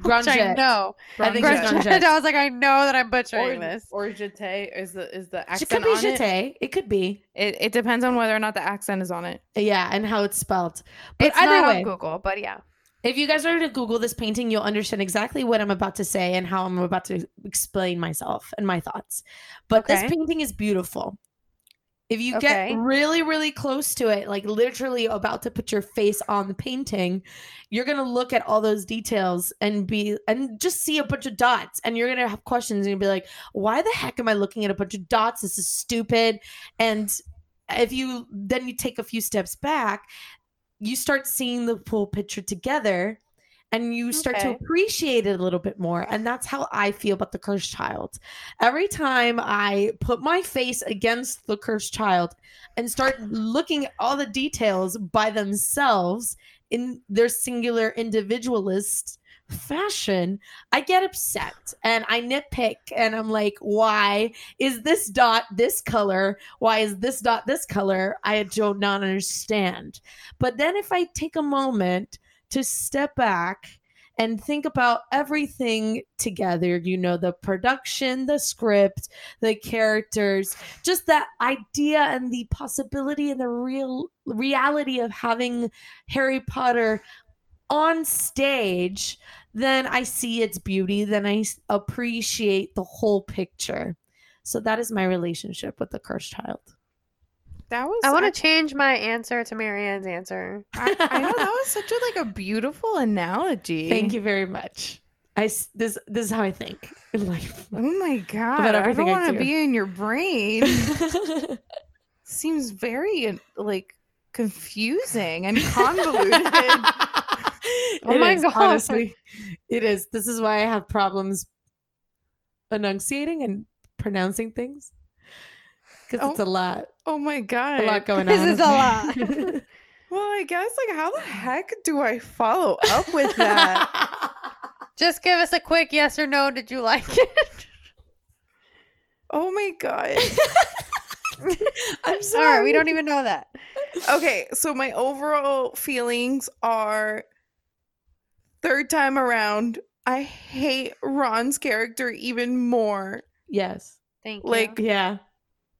Which I Grande. know. I think Grande. it's Grande. Grande. I was like, I know that I'm Or, butchering this. or jeté is the is the accent. It accent could be on it. It could be. it. It depends on whether or not the accent is on it. Yeah, and how it's spelled. But It's either not way, on Google, but yeah. If you guys are to Google this painting, you'll understand exactly what I'm about to say and how I'm about to explain myself and my thoughts. But Okay. this painting is beautiful. If you Okay. get really, really close to it, like literally about to put your face on the painting, you're gonna look at all those details and be and just see a bunch of dots, and you're gonna have questions and you'll be like, "Why the heck am I looking at a bunch of dots? This is stupid." And if you then you take a few steps back, you start seeing the full picture together and you start to appreciate it a little bit more. And that's how I feel about the cursed child. Every time I put my face against the cursed child and start looking at all the details by themselves in their singular individualist fashion, I get upset and I nitpick and I'm like, why is this dot this color? Why is this dot this color? I do not understand. But then if I take a moment to step back and think about everything together, you know, the production, the script, the characters, just that idea and the possibility and the real reality of having Harry Potter on stage, then I see its beauty, then I appreciate the whole picture. So that is my relationship with the cursed child. That was I want to change my answer to Marianne's answer. I, I know that was such a like a beautiful analogy. Thank you very much. I s- this this is how I think in life. Oh my god! About I everything don't want to do. be in your brain. <laughs> Seems very like confusing and convoluted. <laughs> Oh my is, God. Honestly, it is. This is why I have problems enunciating and pronouncing things because it's oh, a lot, oh my god! a lot going This on. is a lot. <laughs> Well, I guess like how the heck do I follow up with <laughs> that? Just give us a quick yes or no. Did you like it? oh my god. <laughs> I'm sorry. Sorry, we don't even know that. Okay, so my overall feelings are third time around. I hate Ron's character even more. Yes. Thank you. Like Yeah.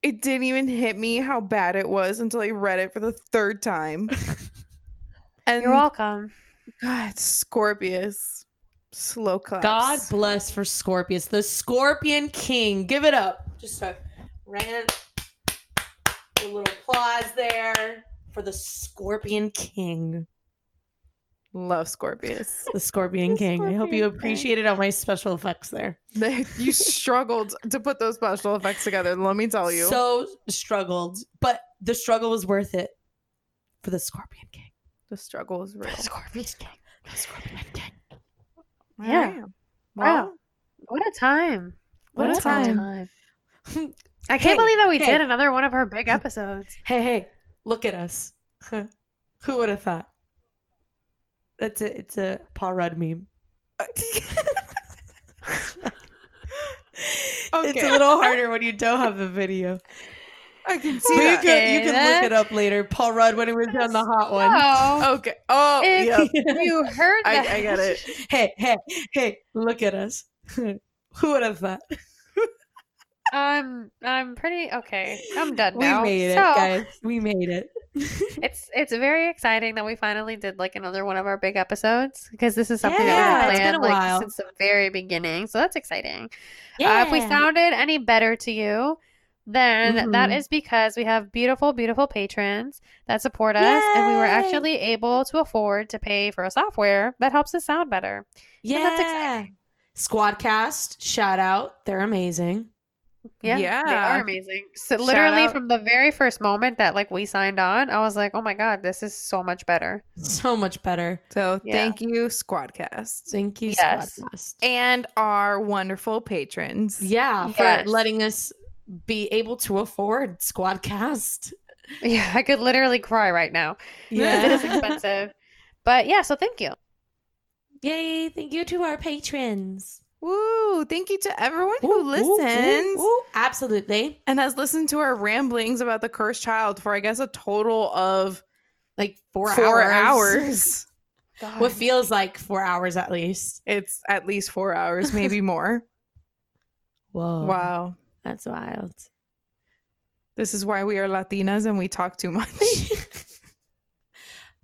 it didn't even hit me how bad it was until I read it for the third time. <laughs> And you're welcome. God, Scorpius, slow claps. God bless for Scorpius, the Scorpion King. Give it up. Just a random a little applause there for the Scorpion King. Love Scorpius. The Scorpion <laughs> The King. I hope you Scorpion King. appreciated all my special effects there. you struggled to put those special effects together. Let me tell you. So struggled, but the struggle was worth it for the Scorpion King. the struggle is real. Scorpion King. The Scorpion King. Yeah. Alright. Wow. What a time. What a time. <laughs> I can't Hey, believe that we hey. did another one of our big episodes. Hey, hey, look at us. <laughs> Who would have thought? That's a it's a Paul Rudd meme. <laughs> It's a little harder when you don't have the video. I can see you that. can, you can look it up later. Paul Rudd when he was on the hot one. Oh, Okay. Oh, if yep. you heard that. I, I get it. <laughs> Hey, hey, hey! Look at us. <laughs> Who would have thought? I'm I'm pretty okay. I'm done now. We made it, So, guys. We made it. <laughs> It's it's very exciting that we finally did like another one of our big episodes because this is something Yeah, that we planned like while. since the very beginning. So that's exciting. Uh, if we sounded any better to you, then that Mhm. is because we have beautiful, beautiful patrons that support us, and we were actually able to afford to pay for a software that helps us sound better. yeah, that's exciting. Squadcast, shout out. They're amazing. Yeah, yeah, they are amazing. So Shout literally out. from the very first moment that like we signed on, I was like, oh my god, this is so much better. So much better. So Yeah. thank you, Squadcast. Thank you, Yes. Squadcast. And our wonderful patrons. Yeah, for letting us be able to afford Squadcast. Yeah, I could literally cry right now. Yeah. it is expensive. But yeah, so thank you. Yay! Thank you to our patrons. Woo! Thank you to everyone who ooh, listens ooh, ooh. Absolutely. and has listened to our ramblings about the cursed child for I guess a total of Like four, four hours. hours. <laughs> What feels like four hours at least. It's at least four hours, maybe <laughs> more. Whoa. wow. That's wild. This is why we are Latinas and we talk too much. <laughs>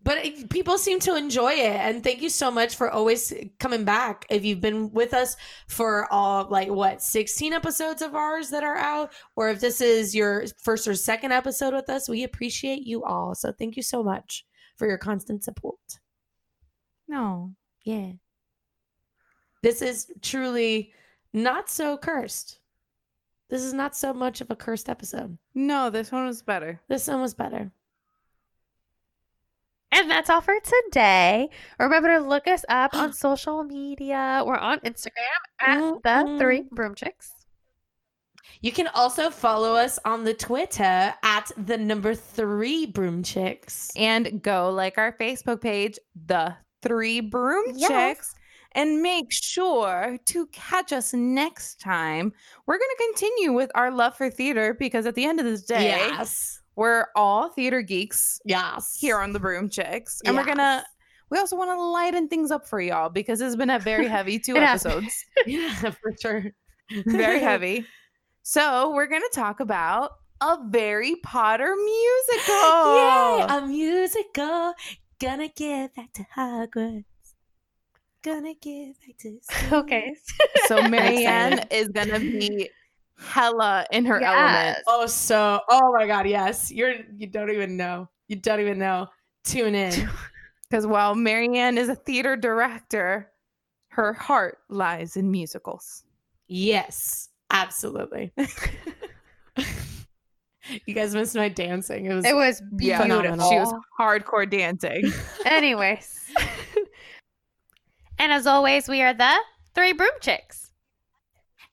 But it- people seem to enjoy it, and thank you so much for always coming back. If you've been with us for all like what sixteen episodes of ours that are out, or if this is your first or second episode with us, we appreciate you all. So thank you so much for your constant support. no. Yeah, this is truly not so cursed. This is not so much of a cursed episode. No, this one was better. This one was better. And that's all for today. Remember to look us up on <gasps> social media. We're on Instagram at the three mm-hmm. broom chicks. You can also follow us on the Twitter at the number three broom chicks. And go like our Facebook page, The Three Broom Yes. Chicks. And make sure to catch us next time. We're going to continue with our love for theater because at the end of this day, Yes. We're all theater geeks Yes. here on the Broom Chicks. And we're going to, we also want to lighten things up for y'all because it's been a very <laughs> heavy two episodes. <laughs> Yeah, for sure. very <laughs> heavy. So we're going to talk about a Harry Potter musical. Yay, a musical. Gonna get back to Hogwarts. Gonna get back to school. Okay. So Marianne is gonna be hella in her element. Oh, so oh my god, yes. You're you don't even know. You don't even know. Tune in. <laughs> Because while Marianne is a theater director, her heart lies in musicals. yes, absolutely. <laughs> you guys missed my dancing. It was It was Yeah, beautiful. she was hardcore dancing. <laughs> Anyways. and as always, we are the three broom chicks.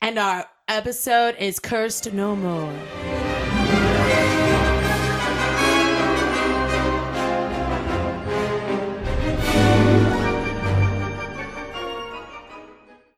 and our episode is cursed no more.